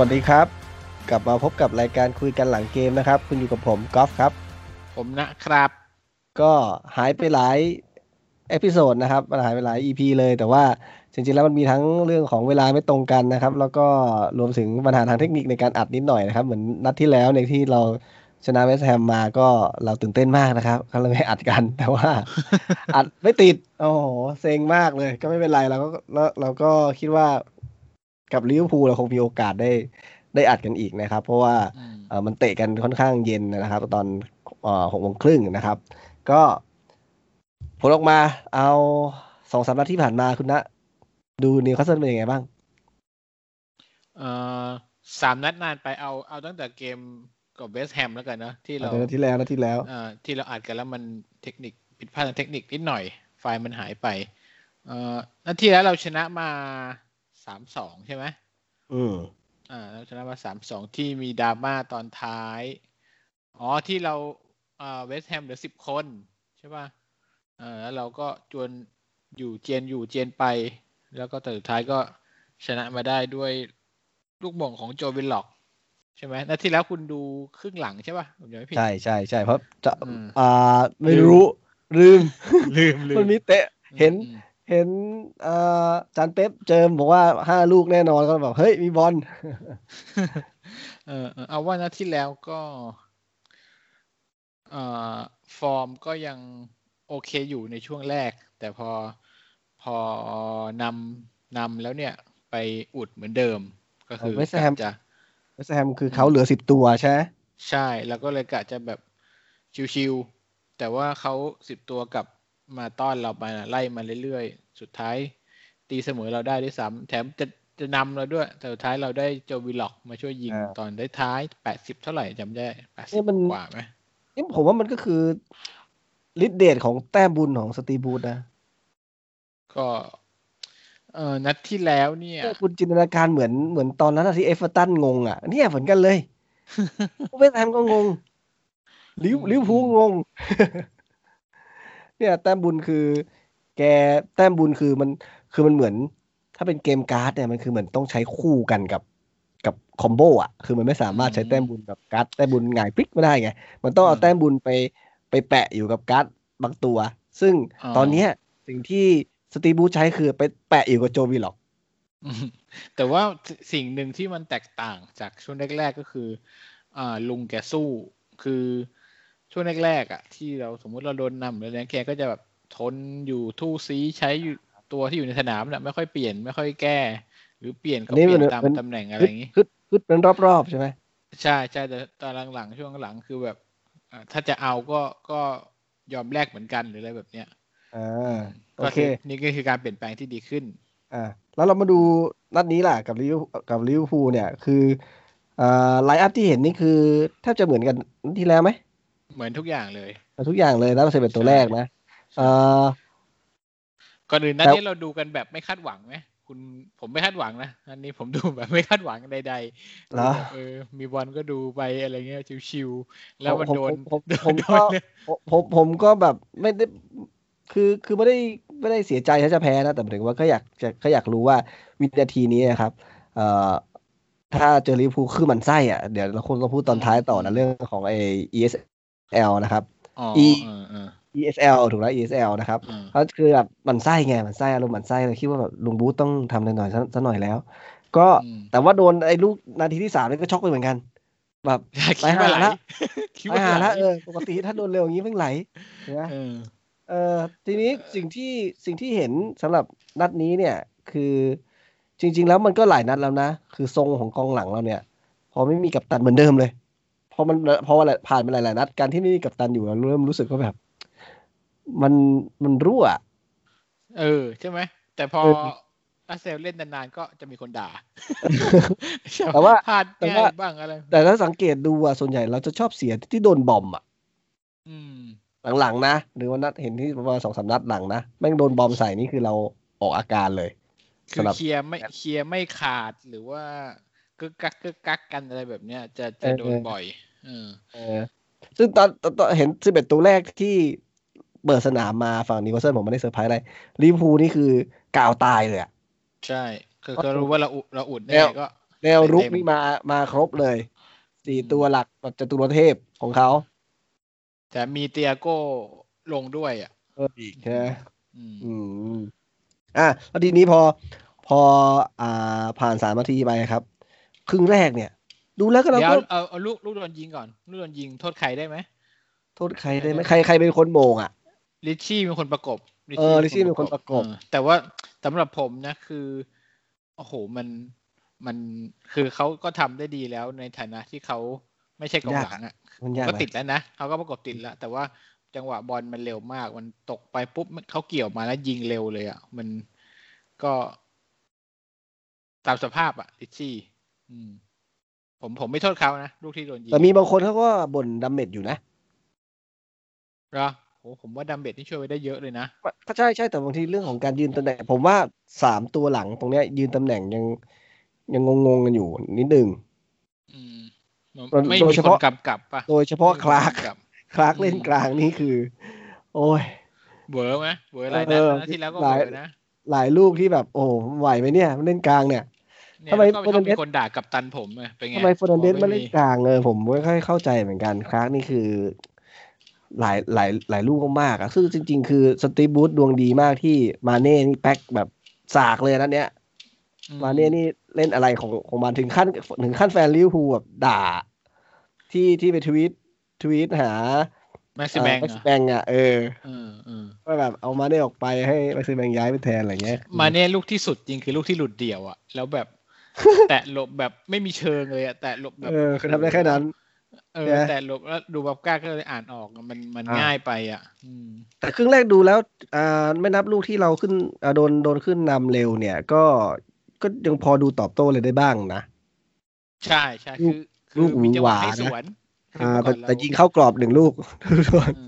สวัสดีครับ กลับมาพบกับรายการคุยกันหลังเกมนะครับ คุณอยู่กับผมกอล์ฟครับ ผมนะครับ ก็หายไปหลาย episode นะครับมันหายไปหลาย EP เลยแต่ว่าจริงๆแล้วมันมีทั้งเรื่องของเวลาไม่ตรงกันนะครับ แล้วก็รวมถึงปัญหาทางเทคนิคในการอัดนิดหน่อยนะครับ เหมือนนัดที่แล้วในที่เราชนะเวสต์แฮมมาก็เราตื่นเต้นมากนะครับก็เลยไม่อัดกันแต่ว่า อัดไม่ติด โอ้โหเซ็งมากเลย ก็ไม่เป็นไรเราก็เราเราก็คิดว่า กับลิเวอร์พูลเราคงมีโอกาสได้ได้อัดกันอีกนะครับ เพราะว่าอืมเออมันเตะกันค่อนข้างเย็นนะครับ ตอนเอ่อหกโมงครึ่งนะครับ ก็ผลออกมาเอาสองสามนัดที่ผ่านมาคุณนะดูนิวคาสเซิลเป็นยังไงบ้างเอ่อสามนัดนานไปเอาเอาตั้งแต่เกมกับเวสต์แฮมแล้วกันเนอะที่เรานัดที่แล้วนัดที่แล้วเอ่อที่เราอัดกันแล้วมันเทคนิคผิดพลาดทางเทคนิคนิดหน่อย ไฟล์มันหายไปเอ่อนัดที่แล้วเราชนะมา สามสองใช่ไหมอืมอ่าเราชนะมาสามสองที่มีดราม่าตอนท้าย อ๋อที่เราเอ่อเวสต์แฮมเหลือสิบคนใช่ป่ะเอ่าแล้วเราก็จวนอยู่เจียนอยู่เจียนไป แล้วก็แต่สุดท้ายก็ชนะมาได้ด้วยลูกบ่งของโจวินล็อกใช่ไหมนัดที่แล้วคุณดูครึ่งหลังใช่ป่ะผมจำไม่ผิดใช่ใช่ใช่เพราะจะอืมอ่าไม่รู้ลืมลืมลืมมันมีเตะ เห็นอืม เห็นเอ่อจานเป๊ปเจิมบอกว่าห้าลูกแน่นอนก็แบบเฮ้ยมีบอลเออเออเอาว่านัดที่แล้วก็เอ่อฟอร์มก็ยังโอเคอยู่ในช่วงแรก แต่พอพอนำนำแล้วเนี่ย ไปอุดเหมือนเดิม ก็คือเวสต์แฮมกะจะเวสต์แฮมคือเขาเหลือสิบตัวใช่ไหมใช่ แล้วก็เลยกะจะแบบชิวๆแต่ว่าเขาสิบตัวกลับ มาต้อนเรามาไล่มาเรื่อยๆ สุดท้าย ตีเสมอเราได้ด้วยซ้ำแถมจะจะนำเราด้วย แต่สุดท้ายเราได้โจวิล็อกมาช่วยยิงตอนได้ท้ายแปดสิบเท่าไหร่จำได้แปดสิบกว่าไหมนี่ผมว่ามันก็คือฤทธิ์เดชของแต้มบุญของสตีบูธนะ ก็เออนัดที่แล้วเนี่ยเนี่ยคุณจินตนาการเหมือนเหมือนตอนนั้นอะที่เอฟเวอร์ตันงงอะ เนี่ยเหมือนกันเลยเวสต์แฮมก็งง ลิเวลิเวอร์พูลงง เนี่ยแต้มบุญคือ แกแต้มบุญคือมันคือมันเหมือน ถ้าเป็นเกมการ์ดเนี่ยมันคือเหมือนต้องใช้คู่กันกับกับ combo อะคือมันไม่สามารถใช้แต้มบุญกับการ์ดแต้มบุญหงายพลิกไม่ได้ไงมันต้องเอาแต้มบุญไปไปแปะอยู่กับการ์ดบางตัว ซึ่งตอนเนี้ยสิ่งที่สตีบูธใช้คือไปแปะอยู่กับโจวีล็อกอืมแต่ว่าสสิ่งหนึ่งที่มันแตกต่างจากช่วงแรก ๆ ก็คือ อ่าลุงแกสู้ คือ ช่วงแรกๆอะ ที่เราสมมุติเราโดนนำแล้วเนี่ยแกก็จะแบบทนอยู่ทู่ซีใช้อยู่ตัวที่อยู่ในสนามน่ะไม่ค่อยเปลี่ยนไม่ค่อยแก้ หรือเปลี่ยนก็อันนี้เปลี่ยนมันตามมันตำแหน่งอะไรฮึอดย่างงี้ฮึดฮึดเป็นรอบๆใช่ไหมใช่ใช่แต่ตอนหลังๆช่วงหลังคือแบบอ่าถ้าจะเอาก็ก็ยอมแลกเหมือนกันหรืออะไรแบบเนี้ยอ่าโอก็เคคือนี่ก็คือการเปลี่ยนแปลงที่ดีขึ้นอ่าแล้วเรามาดูนัดนี้ล่ะกับลิเวอร์กับลิเวอร์พูลเนี่ย คืออ่า line up ที่เห็นนี่คือแทบจะเหมือนกันนัดที่แล้วไหม เหมือนทุกอย่างเลยทุกอย่างเลยนัดสิบเอ็ดตัวแรกนะอ่าก่อนอื่นนัดแต่นี้เราดูกันแบบไม่คาดหวังไหมคุณผมไม่คาดหวังนะอันนี้ผมดูแบบไม่คาดหวังใดๆเหรอแบบเออ มีบอลก็ดูไปอะไรเงี้ยชิวๆแล้วมันผมโดนผมผมโดนผมโดก็นเนี่ยผมผมผมก็แบบไม่ได้คือคือไม่ได้ไม่ได้เสียใจถ้าจะแพ้นะแต่หมายถึงว่าก็อยากจะก็อยากรู้ว่าวินาทีนี้นะครับ เอ่อถ้าเจอลิเวอร์พูลคือหมันไส้อะเดี๋ยวเราคงต้องพูดตอนท้ายต่อนะเรื่องของไอ ESL นะครับอ๋ออีเออเออ ESL ถูกแล้ว ESL นะครับอืมก็คือแบบหมันไส้ไงหมันไส้อารมณ์หมันไส้เลยคิดว่าแบบลุงบูธต้องทำหน่อยๆสักสักหน่อยแล้ว ก็อืมแต่ว่าโดนไอ้ลูกนาทีที่สามนี่ก็ช็อกไปเหมือนกัน แบบคิดว่าไหลไปหาละคิดไปว่าหาไหลละเออปกติถ้าโดนเร็วอย่างนี้เพิ่งไหลนะเออเออทีนี้สิ่งที่สิ่งที่เห็นสำหรับนัดนี้เนี่ย คือจริง ๆ แล้วมันก็หลายนัดแล้วนะ คือทรงของกองหลังเราเนี่ย พอไม่มีกัปตันเหมือนเดิมเลย พอมันพอว่าผ่านมาหลายๆนัดการที่ไม่มีกัปตันอยู่เราเริ่มรู้สึกว่าแบบ มันมันรั่ว เออ ใช่ไหม แต่พอเอออาร์เซลเล่นนานๆก็จะมีคนด่า แต่ว่าพลาดแต่ง่าว่ายบ้างอะไร แต่ถ้าสังเกตดูอะส่วนใหญ่เราจะชอบเสียที่โดนบอมอะอืมหลังๆนะ หรือว่านัดเห็นที่ประมาณสองสามนัดหลังนะ แม่งโดนบอมใส่นี่คือเราออกอาการเลย คือสำหรับเคลียร์ไม่เคลียร์ไม่ขาดหรือว่ากึกกักกึกกักกันอะไรแบบเนี้ย จะจะเออโดนบ่อย เออเออ ซึ่งตอนตอนตอนเห็นสิบเอ็ดตัวแรกที่เปิดสนามมาฝั่งนิวคาสเซิลผมไม่ได้เซอร์ไพรส์อะไรลิเวอร์พูลนี่คือกาวตายเลยอะใช่ คือเพราะก็รู้ว่าเราอุเราอุดแล้แน่วก็แนวรุกนี่มามาครบเลยสี่ตัวหลักแบบจตุรเทพของเขา แต่มีเตียโก้ลงด้วยอะเพิ่มอีกใช่ไหมอืมอืมอะแล้วทีนี้พอพออ่าผ่านสามนาทีไปครับ ครึ่งแรกเนี่ย ดูแล้วก็เราเดี๋ยวก็เอาเอาลูกลูกโดนยิงก่อนลูกโดนยิงโทษใครได้ไหมโทษใครได้ไหมใครใครเป็นคนโมงอะลิชชี่เป็นคนประกบเออ Richie เป็นคนประกบเออแต่ว่าสำหรับผมนะคือโอ้โหมันมันคือเขาก็ทำได้ดีแล้วในฐานะที่เขาไม่ใช่กองหลังอะมันยากก็ไหมติดแล้วนะเขาก็ประกบติดแล้ว แต่ว่าจังหวะบอลมันเร็วมาก มันตกไปปุ๊บเขาเกี่ยวมาแล้วยิงเร็วเลยอะมันก็ตามสภาพอะลิชชี่ อืม ผมผมไม่โทษเขานะ ลูกที่โดนยิงแต่มีบางคนเขาก็บ่นดัมเมดอยู่นะเหรอโหผมว่าดัมเบลนี่ช่วยไว้ได้เยอะเลยนะก็ใช่ใช่แต่บางทีเรื่องของการยืนตำแหน่ง ผมว่าสามตัวหลังตรงเนี้ย ยืนตำแหน่งยังยังงงๆกันอยู่นิดนึงอืมโดยไม่โดยมีเฉคนพาะกำกับปะโดยเฉพาะคลาร์กไม่มีนกำกับคลาร์กเล่นอืมกลางนี่คือ โอ้ยเวอร์ไหมเวอร์หลายนัดเออนะที่แล้วก็หลายเวอร์นะหลายลูกที่แบบ โอ้ไหวไหมเนี่ย มันเล่นกลางเนี่ยเนี่ย ทำไมแล้วก็ชอบ Fernandes มีคนด่ากับตันผมไงเป็นไงทำไมเฟอร์นันเดสพอมาเล่นกลางเออผมไม่ค่อยเข้าใจเหมือนกันคลาร์กนี่คือ หลายหลายหลายลูกมากๆอะซึ่งจริง ๆ คือสตีฟบูธดวงดีมากที่มาเน่นี่แป๊กแบบสากเลยนะเนี้ยอืมาเน่นี่เล่นอะไรของของมันถึงขั้นถึงขั้นแฟนลิเวอร์พูลแบบด่า ที่ที่ไปทวีตทวีตหาแม็กซิแมงแม็กเหรซ์อแบงอะเออเออเออว่าแบบเอามาเน่ออกไปให้แม็กซ์แบงย้ายไปแทนอะไรเงี้ย มาเนี่ยลูกที่สุดจริงคือลูกที่หลุดเดี่ยวอะแล้วแบบ แตะหลบแบบไม่มีเชิงเลยอะแตะหลบแบบเออคือทำได้แค่นั้น เออใช่ไหมแตะหลบแล้วดูแบบกล้าก็เลยอ่านออกมันมันอ่าง่ายไปอะอืมแต่ครึ่งแรกดูแล้วอ่าไม่นับลูกที่เราขึ้นอ่าโดนโดนขึ้นนำเร็วเนี่ย ก็ก็ยังพอดูตอบโต้เลยได้บ้างนะใช่ใช่คือลูคืกอมีจังหวะหวาให้นะสวนคืออ่าเมื่อแต่ก่อนแต่เรายิงเข้ากรอบหนึ่งลูกทุกคนเออ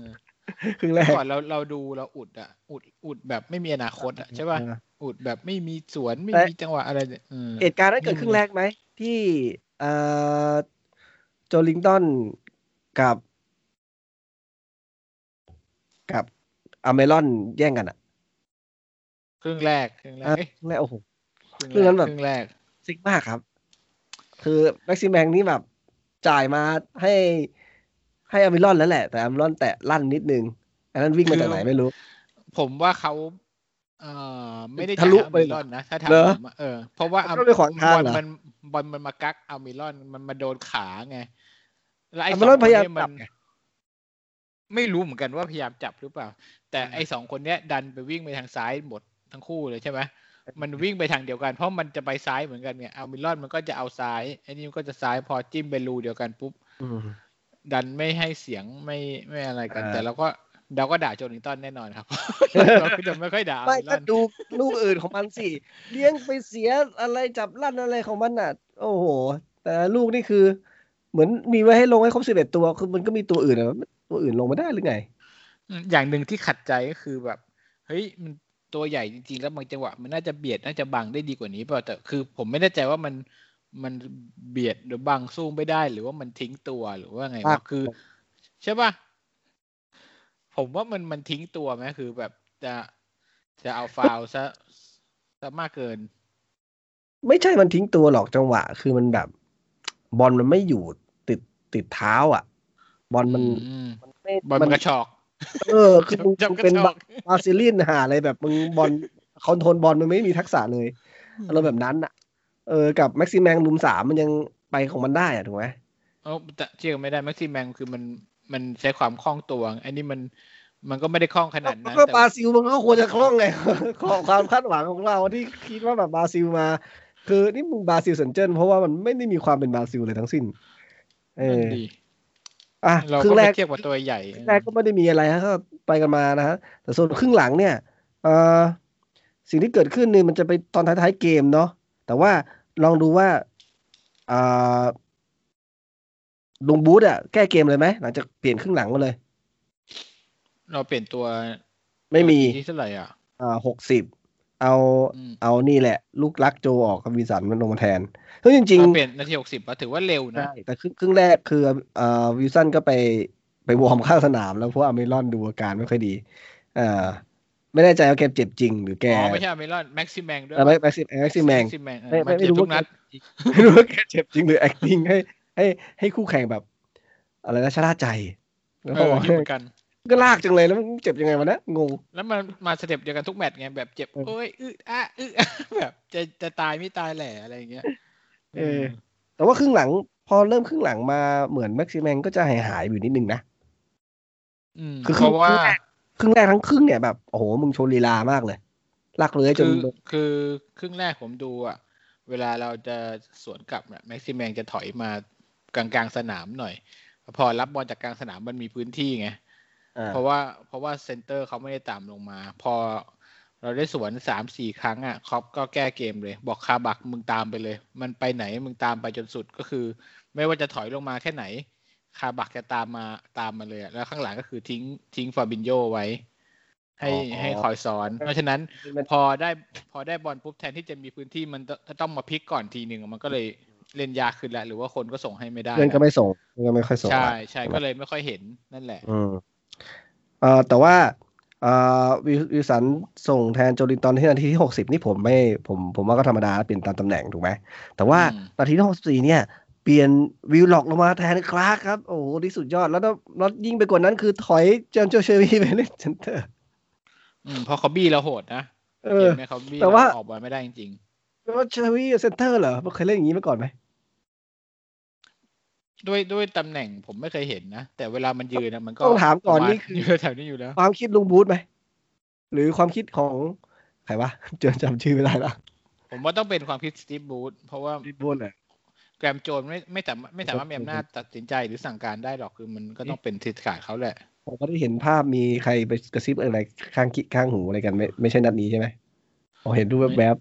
ครึ่งแรเมื่อกก่อนเราเราดูเราอุดอะ อุดอุดแบบไม่มีอนาคตอะใช่ป่ะอ่าอุดแบบไม่มีสวนไม่แต่มีจังหวะอะไรเนี่ยเออเหตุการณ์นั้นเกิดครึ่งแรกไหมที่เอ่อโจลิงตันกับ กับอเมรอนแย่งกันอะ ครึ่งแรกครึ่งแรกอะเอ้ยครึ่งแรกโอ้โหครึ่งครึ่งนั้นแบบครึ่งแรกซิกมากครับ คือแม็กซิแมงนี่แบบจ่ายมาให้ ให้อเมรอนแล้วแหละ แต่อเมรอนแตะลั่นนิดนึงอันนั้นวิ่งมาจากไหนไม่รู้ ผมว่าเขาเอ่อไม่ได้ทะลุจ่ายไปให้เหรออมิลอนนะถ้าถามเหรอผมอะเออเพราะว่าเขาไปขวางทางบอลเหรอมันบอลมันมากักอามิลอนมันมาโดนขาไงแล้วไอ้อสเมองรอนคพนยายามเนี้มัจับนไงไม่รู้เหมือนกันว่าพยายามจับหรือเปล่า แต่ไอ้สองคนเนี้ย ดันไปวิ่งไปทางซ้ายหมดทั้งคู่เลยใช่ไหมมันวิ่งไปทางเดียวกัน เพราะมันจะไปซ้ายเหมือนกันเนี่ยอามิลอนมันก็จะเอาซ้ายไอ้นี่มันก็จะซ้ายพอจิ้มไปรูเดียวกันปุ๊บอืม ดันไม่ให้เสียงไม่ไม่อะไรกันอ่าแต่เราก็เราก็ด่าโจลิงตันแน่นอนครับเราก็จะไม่ค่อยด่าไม่อามิลก็อนดูลูกอื่นของมันสิเลี้ยงไปเสียอะไรจับลั่นอะไรของมันน่ะ โอ้โห แต่ลูกนี่คือ เหมือนมีไว้ให้ลงให้ครบสิบเอ็ดตัวคือมันก็มีตัวอื่นอะตัวอื่นลงไม่ได้หรือไงอืมอย่างหนึ่งที่ขัดใจก็คือแบบ เฮ้ยมันตัวใหญ่จริงๆ แล้วบางจังหวะมันน่าจะเบียดน่าจะบังได้ดีกว่านี้เปล่าแต่คือผมไม่แน่ใจว่ามัน มันเบียดหรือบังสู้ไม่ได้หรือว่ามันทิ้งตัวหรือว่าไงมาวะคือ ใช่ป่ะผมว่ามันมันทิ้งตัวไหมคือแบบจะจะเอาฟาวล์ซะซะมากเกิน ไม่ใช่มันทิ้งตัวหรอกจังหวะ คือมันแบบ บอลมันไม่อยู่ติดติดเท้า อะ บอลมันอืมมันไม่บอลมันกระชอกเออ คือมึงจับมึงกระเป็นชบาอกบาซิลินหาอะไรแบบมึงบอลคอนโทรลบอลมันไม่มีทักษะเลยอารมณ์แบบนั้นอะ เออกับแม็กซิแมงลุมสามมันยังไปของมันได้อะถูกไหมเออแต่เชื่อไม่ได้แม็กซิแมงคือมันมันใช้ความคล่องตัวอันนี้มันมันก็ไม่ได้คล่องขนาดนั้นก็แต่บราซิลมันก็ควรจะคล่องไงของความคาดหวังของเราที่คิดว่าแบบบราซิลมา คือนี่มึงบราซิลสัญเจิ้นเพราะว่ามันไม่ได้มีความเป็นบราซิลเลยทั้งสิ้น เอนั่อนดีอะเราครึ่ก็งแรไปกเทียบกับตัวใหญ่ครึ่งแรกก็ไม่ได้มีอะไรฮะก็ไปกันมานะฮะแต่ส่วนครึ่งหลังเนี่ยเอ่อสิ่งที่เกิดขึ้นเนี่ยมันจะไปตอนท้ายๆเกมเนาะแต่ว่า ลองดูว่าอ่าลุงบูธอะแก้เกมเลยไหมหลังจากเปลี่ยนครึ่งหลังมาเลย เราเปลี่ยนตัวไม่มีที่เท่าไหร่อะอ่าหกสิบเอาอืมเอานี่แหละ ลูกรักโจออกกับวินสันมันลงมาแทนซึ่งจริงเราเปลี่ยนนาทีหกสิบถือว่าเร็วๆนะใช่แต่ครึ่งครึ่งแรกคืออ่าวิลสันก็ไปไปวอร์มข้างสนาม แล้วเพราะว่าอเมรอนดูอาการไม่ค่อยดีอ่า ไม่แน่ใจว่าแกเจ็บจริงหรือแกอ๋อไม่ใช่อเมรอนแม็กซิแมงด้วยเออไม่แม็กซิแม็กซิแมงซิแมงไม่ไม่ไม่รู้ทุว่ากนัดไม่รู้ว่าแกเจ็บจริงหรือ acting ให้ให้ให้คู่แข่งแบบ อะไรนะชะล่าใจแล้วเอก็อบอกอยู่เหมือนกันก็ลากจังเลยแล้วมันเจ็บยังไงวะเนี่ยงง แล้วมันมาสเต็ปเดียวกันทุกแมตช์ไงแบบเจ็บเออโอ้ยอึอะอึอะแบบจะจะตายไม่ตายแหละอะไรอย่างเงี้ยเออ แต่ว่าครึ่งหลัง พอเริ่มครึ่งหลังมาเหมือนแม็กซิแมงก็จะหายหายๆอยู่นิดนึงนะอืมคือเพราะว่า ครึ่งแรกทั้งครึ่งเนี่ยแบบโอ้โหมึงโชว์ลีลามากเลยลากเลยจคืนอคือครึ่งแรกผมดูอะ เวลาเราจะสวนกลับเนี่ยแม็กซิแมงจะถอยมากลางกลางๆสนามหน่อย พอรับบอลจากกลางสนามมันมีพื้นที่ไงอ่าเพราะว่าเพราะว่าเซนเตอร์เขาไม่ได้ตามลงมา พอเราได้สวนสามสี่ครั้งอะครอปก็แก้เกมเลย บอกคาบักมึงตามไปเลย มันไปไหนมึงตามไปจนสุดก็คือ ไม่ว่าจะถอยลงมาแค่ไหน คาบักจะตามมาตามมาเลยอะแล้วข้างหลังก็คือทิ้งทิ้งฟาบินโยไว้ ให้ให้คอยสอน เพราะฉะนั้นพอได้พอได้บอลปุ๊บแทนที่จะมีพื้นที่มันต้องต้องมาพลิกก่อนทีหนึ่งมันก็เลยเล่นยากขึ้นแล้วหรือว่าคนก็ส่งให้ไม่ได้เพื่อนก็ไม่ส่งเพื่อนก็ไม่ค่อยส่งใช่ละใช่ก็เลยไม่ค่อยเห็นนั่นแหละ อืมเอ่อแต่ว่าเอ่อวิววิลสันส่งแทนโจลินตอนที่นาทีที่หกสิบนี่ผมไม่ผมผมว่าก็ธรรมดาเปลี่ยนตามตำแหน่งถูกไหมแต่ว่าอืมนาทีที่หกสิบสี่เนี่ย เปลี่ยนวิลล็อกลงมาแทนคลาร์กครับ โอ้โหที่สุดยอด แล้วแล้วแล้วยิ่งไปกว่านั้นคือถอยจอนโจเชลวีย์ไปเล่นเซนเตอร์อืมเพราะเขาบี้เราโหดนะเอเกอมเนี่ยเขาบี้แต่ว่าเรออกบอลไม่ได้จริงแล้วเชอรี่เซนเตอร์เหรอมันเคยเล่นอย่างนี้มาก่อนไหมๆด้วยด้วยตำแหน่งผมไม่เคยเห็นนะ แต่เวลามันยืนนะมันก็ต้องถามก่อนประณนี่คือยืนแถวนี้อยู่แล้ว ความคิดลุงบูธไหม หรือความคิดของ ใครวะเจอจำชื่อไม่ได้ละผมว่าต้องเป็นความคิดสตีฟบูธเพราะว่าลิบูธเลย แกรมโจนไม่ไม่สามารถไม่สามารถมีอำนาจตัดสินใจหรือสั่งการได้หรอกคือมันก็ต้องเป็นทิศขาดเขาแหละผมก็ได้เห็นภาพมีใครไปกระซิบอะไรข้างคิข้างหูอะไรกันไม่ไม่ใช่นัดนี้ใช่ไหมผมเห็นรูปแวบ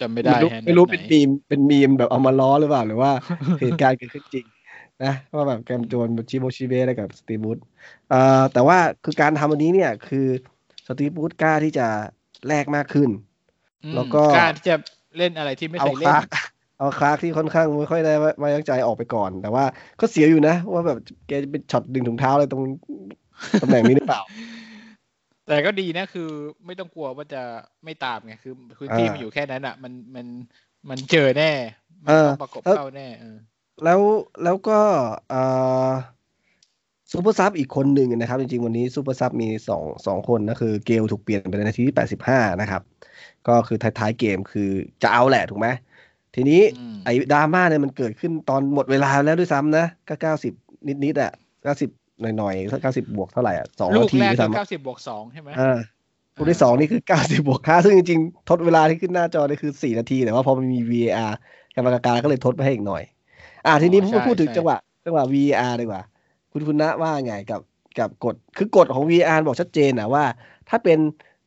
จำไม่ๆได้ไม่รู้ฮะไม่รู้นัเป็ดนไหมีมเป็นมีมแบบเอามาล้อหรือเปล่าหรือว่าเหตุการณ์เกิดขึ้นจริงนะว่าแบบแกมโจนชิโมชิเบะอะไรกับสตีบูธเอ่อแต่ว่าคือการทำวันนี้เนี่ย คือสตีบูธกล้าที่จะแลกมากขึ้นอืมแล้วก็กล้ารที่จะเล่นอะไรที่ไม่เอาเคยคเล่นลาร์ก เอาคลาร์กที่ค่อนข้างไม่ค่อยได้ไว้วางใจออกไปก่อน แต่ว่าก็เสียอยู่นะ ว่าแบบแกจะเป็นช็อตดึงถุงเท้าอะไรตรงตำแหน่งนี้หรือเปล่า แต่ก็ดีนะคือไม่ต้องกลัวว่าจะไม่ตามไงคือพื้นที่อ่ามัมันอยู่แค่นั้นอะ มันมันมันเจอแน่มันเออต้องประกบแล้วเข้าแน่เออแล้วแล้วก็เอ่อซูเปอร์ซับอีกคนหนึ่งนะครับ จริงๆ วันนี้ซูเปอร์ซับมีสองสองคนนะคือเกลถูกเปลี่ยนไปในนาทีที่แปดสิบห้านะครับ ก็คือท้ายๆเกมคือจะเอาแหละถูกไหม ทีนี้อืมไอ้ดราม่าเนี่ยมันเกิดขึ้นตอนหมดเวลาแล้วด้วยซ้ำนะก็เก้าสิบนิดๆอะเก้าสิบหน่อยๆถ้าเก้าสิบบวกเท่าไหร่อะสองลูนากทีแรกด้วยคือซ้ำเก้าสิบบวกสองใช่ไหมอ่าลูกที่สองนี่คือเก้าสิบบวกห้าซึ่งจริงๆ ทดเวลาที่ขึ้นหน้าจอนี่คือสี่นาที แต่ว่าพอมันมี VAR กรรมการก็เลยทดไปให้อีกหน่อย อ่าทีนี้อ๋อพูดใช่พูดถึงใช่จังหวะจังหวะ VAR ดีกว่า คุณคุณณว่าไงกับกับกฎคือกฎของ VAR บอกชัดเจนนะว่า ถ้าเป็น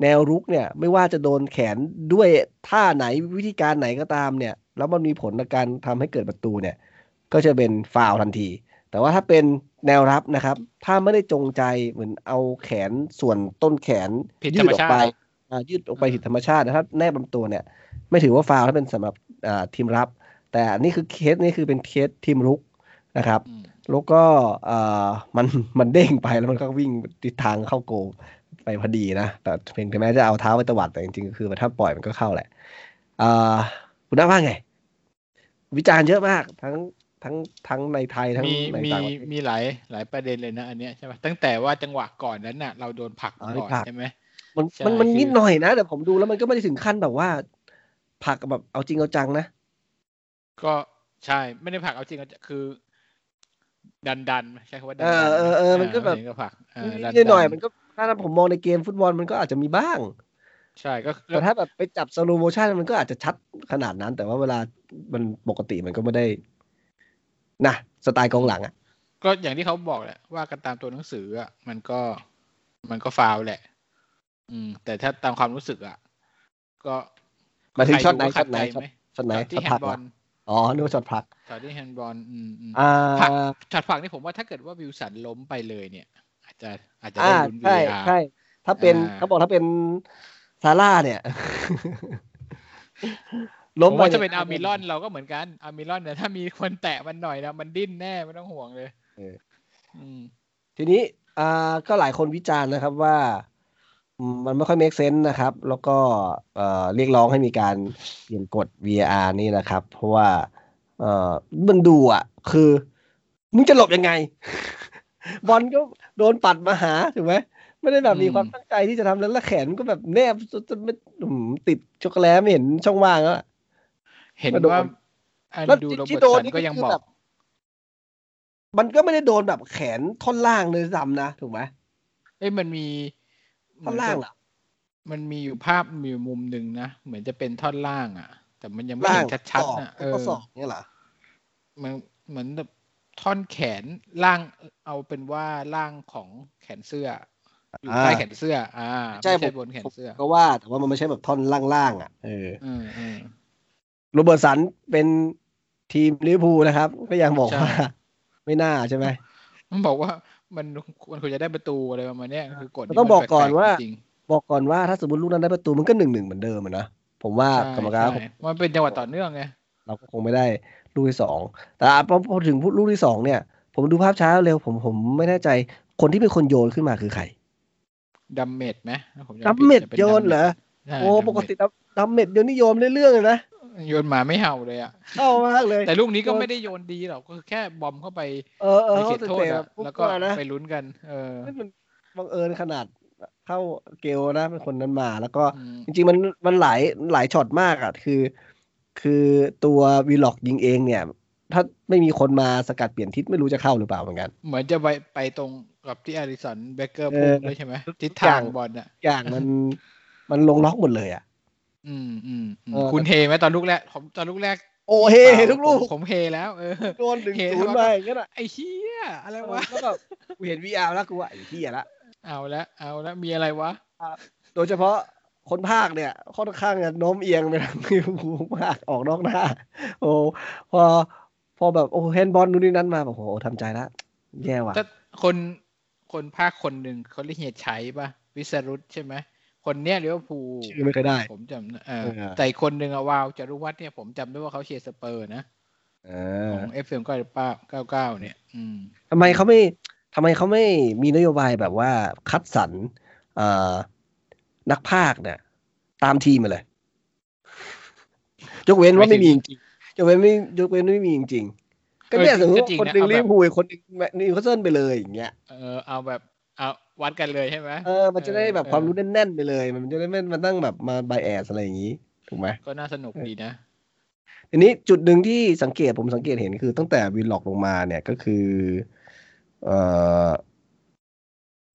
แนวรุกเนี่ย ไม่ว่าจะโดนแขนด้วยท่าไหนวิธีการไหนก็ตามเนี่ย แล้วมันมีผลในการทำให้เกิดประตูเนี่ย ก็จะเป็นฟาวล์ทันที แต่ว่าถ้าเป็นแนวรับนะครับ ถ้าไม่ได้จงใจเหมือนเอาแขนส่วนต้นแขนผิดยืธรดรมออกชาไปติอ่ายืดออกไปอ่าผิดธรรมชาตินะครับแนบลำตัวเนี่ย ไม่ถือว่าฟาวล์ถ้าเป็นสำหรับอ่าทีมรับ แต่อันนี่คือเคสนี้คือเป็นเคสทีมรุกนะครับอืมแล้วก็เอ่อมันมันเด้งไปแล้วมันก็วิ่งทิศทางเข้าโกลไปพอดีนะ แต่เพียงแต่แม้จะเอาเท้าไปตวัดแต่จริงๆก็คือถ้าปล่อยมันก็เข้าแหละอ่าคุณน้าว่าไง วิจารณ์เยอะมาก ทั้งทั้งทั้งในไทยทั้งมีในมีต่างประเทศมีหลายหลายประเด็นเลยนะ อันเนี้ยใช่ไหมตั้งแต่ว่าจังหวะก่อนนั้นน่ะ เราโดนผลักอ๋อก่อนผลักใช่ไหมมันใช่มันมันคือนิดหน่อยนะแต่ผมดูแล้วมันก็ไม่ได้ถึงขั้นแบบว่าผลักแบบเอาจริงเอาจังนะ ก็ใช่ไม่ได้ผลักเอาจริงเอาจังคือ ดันดันใช้คำว่าดันเออดันเออเออมันก็แบบไม่ถึงกับผลักเออดันนิดหน่อยดัมันก็ถ้าผมมองในเกมฟุตบอลมันก็อาจจะมีบ้าง ใช่ก็แต่ถ้าแบบไปจับสโลโมชันมันก็อาจจะชัดขนาดนั้น แต่ว่าเวลามันปกติมันก็ไม่ได้นะสไตล์กองหลังอะ ก็อย่างที่เขาบอกแหละว่ากันตามตัวหนังสืออะ มันก็มันก็ฟาวล์แหละ อืม แต่ถ้าตามความรู้สึกอะ ก็หมายถึงใครช็อตไหนก็ขัดช็อตไหนใจไหมช็อตไหนช็อตที่ช็อตแฮผลันกด์บเหรออลอ๋อนึกว่าช็อตผลักช็อตที่แฮนด์บอลอืมอืมอ่าผลักช็อตผลักนี่ผมว่าถ้าเกิดว่าวิลสันล้มไปเลยเนี่ย อาจจะอาจจะอ่าได้ลุ้นใช่ VAR ใช่ถ้าเป็นอ่าเขาบอกถ้าเป็น ซาร่าเนี่ยผล้มมไปว่าจะยเป็นอาร์มิลอนเราก็เหมือนกันอาร์มิลอนเนี่ยถ้ามีคนแตะมันหน่อยนะมันดิ้นแน่ไม่ต้องห่วงเลยเอออืมทีนี้อ่าก็หลายคนวิจารณ์นะครับว่ามันไม่ค่อย make sense นะครับ แล้วก็เอ่อเรียกร้องให้มีการเปลี่ยนกฎ VAR นี่นะครับ เพราะว่าเอ่อมันดูอะ คือ มึงจะหลบยังไง บอลก็โดนปัดมาหาถูกไหม ไม่ได้แบบมีความตั้งใจที่จะทำแล้วแล้วแขนก็แบบแนบจนไม่ติดช็อกโกแลตไม่เห็นช่องว่างแล้วเห็นว่าอันดูโรเบิร์ตสันก็ยังบอก มันก็ไม่ได้โดนแบบแขนท่อนล่างเลยซ้ำนะ ถูกไหมเอ้ยมันมีท่อนล่างเหรอมันมีอยู่ภาพมีมุมหนึ่งนะ เหมือนจะเป็นท่อนล่าง อะ แต่มันยังไม่เห็นชัดๆนะเออสองเนี่ยเหรอมันเหมือนแบบท่อนแขนล่างเอาเป็นว่าล่างของแขนเสื้อ อยู่ใต้แขนเสื้อ อ่าใช่ไม่ใช่บนแขนเสื้อ ก็ว่าแต่ว่ามันไม่ใช่แบบท่อนล่างๆอะเอออืมอืมโรเบิร์ตสันเป็นทีมลิเวอร์พูลนะครับ ก็ยังบอกใช่ว่า ไม่น่าใช่ไหมมันบอกว่ามันมันควรจะได้ประตูอะไรประมาณเนี้ยคือกฎต้องบอกก่อนว่าจริงบอกก่อนว่าถ้าสมมติลูกนั้นได้ประตูมันก็หนึ่งหนึ่งเหมือนเดิมอะนะผมว่าใช่กรรมการใช่มันเป็นจังหวะต่อเนื่องไงเราก็คงไม่ได้ลูกที่สองแต่พอพอถึงลูกที่สองเนี่ย ผมดูภาพช้าเร็วผมผมไม่แน่ใจคนที่เป็นคนโยนขึ้นมาคือใคร ดัมเมดไหมผมจำดัมผิเม็ดจะป็โยนเหรอใช่โอ้ดัมเมดปกติดัมดัมเม็ดเดี๋ยวนี้โยนเรื่อยๆเลยนะโยนหมาไม่เห่าเลยอะเข้ามากเลย แต่ลูกนี้ก็โยนไม่ได้โยนดีหรอกก็คือแค่บอมเข้าไปเออเออในเขาเขตโทษเตะๆอะปุ๊บแล้วก็มานะไปลุ้นกัน เออนี่มันบังเอิญขนาดเข้าเกลนะเป็นคนนั้นมา แล้วก็อืมจริงๆมันมันหลายหลายช็อตมากอะคือ คือตัววีล็อกยิงเองเนี่ย ถ้าไม่มีคนมาสกัดเปลี่ยนทิศไม่รู้จะเข้าหรือเปล่าเหมือนกัน เหมือนจะไปไปตรงกับที่อาริสันเบเกอร์เอพูอดด้วยใช่ไหมทุกทิศอทาย่างงบอลอะอย่างมันมันลงล็อกหมดเลยอะ อืมอืมอืมเออคุณเฮไหมตอนลูกแรกผมตอนลูกแรก โอ้เฮเปาทุกลูกผมผมเฮแล้วเออโดนหนึ่งเฮศูนย์แล้วก็มาอย่างเงี้ยน่ะไอ้เฮียอะไรวะแล้วแบบกูเห็นวีอาร์แล้วกูว่าไอ้เหี้ยละเอาละเอาละมีอะไรวะโดยเฉพาะคนภาคเนี่ยค่อนข้างจะโน้มเอียงไปทางลิเวอร์พูลมากออกนอกหน้า โอ้พอ พอแบบโอ้แฮนด์บอลนู่นนี่นั่นมาแบบโอ้โหทำใจละแย่ว่ะถ้าคนคนพากย์คนหนึ่งเขาเรียกเฮียชัยป่ะวิสรุตใช่ไหมคนเนี้ยลิเวอร์พูลชื่อไม่เคยได้ ผมจำเออเออแต่อีกคนหนึ่งอะวาวจารุวัฒน์เนี่ยผมจำได้ว่าเขาเชียร์สเปอร์นะเอขออง FM เก้าเก้าเก้าเก้าเนี่ยอืมทำไมเขาไม่ทำไมเขาไม่มีนโยบายแบบว่าคัดสรรเอ่อนักพากย์เนี่ย ตามทีมมาเลย ยกเว้นว่าไม่มีจริงๆ ยกเว้นไม่ยกเว้นไม่มีจริงๆก็เนี่ยเออสมมติจริงๆคนนะหนึ่งเอาแบบลิเวอร์พูลอีกคนหนึ่งนิวคาสเซิลไปเลยอย่างเงี้ยเออเอาแบบเอาวัดกันเลยใช่ไหมเออมันจะได้แบบเออความรู้แน่นๆไปเลย มันจะได้ไม่มาตั้งแบบมา bias อะไรอย่างนี้ถูกไหมก็น่าสนุกดีนะทีนี้จุดหนึ่งที่สังเกตผมสังเกตเห็นคือตั้งแต่วิลล็อกลงมาเนี่ยก็คือ เอ่อ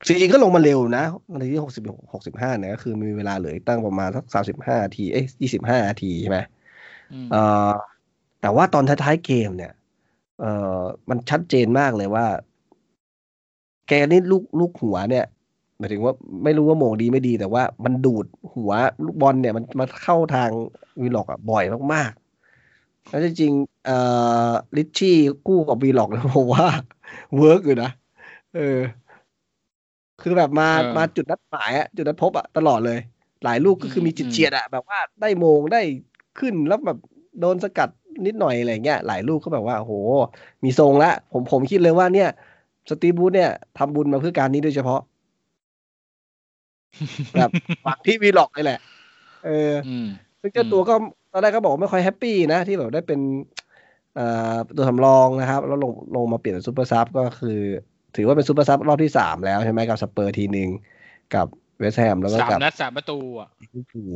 จริงๆก็ลงมาเร็วนะนาทีที่หกสิบหกสิบห้าเนี่ยก็คือมีเวลาเหลืออีกตั้งประมาณสักสามสิบห้านาทีเอ้ยยี่สิบห้านาทีใช่ไหมอืมเอ่อ แต่ว่าตอนท้ายๆเกมเนี่ย เอ่อมันชัดเจนมากเลยว่า แกนี่ลูกลูกหัวเนี่ยหมายถึงว่าไม่รู้ว่าโหม่งดีไม่ดีแต่ว่ามันดูดหัวลูกบอลเนี่ย มันมาเข้าทางวิลล็อกอะบ่อยมากๆแล้วจริงๆเอ่อลิชชี่กู้กับวีล็อกเนี่ยผมว่า work อยู่นะเออ คือแบบมาเออมาจุดนัดหมายอะจุดนัดพบอะตลอดเลย หลายลูกก็คือมีจิตอืมเฉียดอะแบบว่าได้โหม่งได้ขึ้นแล้วแบบโดนสกัด นิดหน่อยอะไรเงี้ยหลายลูกก็แบบว่าโอ้โหมีทรงละ ผมผมคิดเลยว่าเนี่ย สตีฟบรูซเนี่ยทำบุญมาเพื่อการนี้โดยเฉพาะ แบบหวังที่วิลล็อกนี่แหละ เอออืมซึ่งเจ้าตัวก็ตอนแรกก็บอกว่าไม่ค่อย happy นะ ที่แบบได้เป็นเอ่อตัวสำรองนะครับ แล้วลงลงมาเปลี่ยนเป็นซูเปอร์ซับก็คือ ถือว่าเป็นซูเปอร์ซับรอบที่สามแล้วใช่ไหมกับสเปอร์ทีหนึ่งกับเวสต์แฮมแล้วก็สามกับนัดสามประตูอะลิเวอร์พูล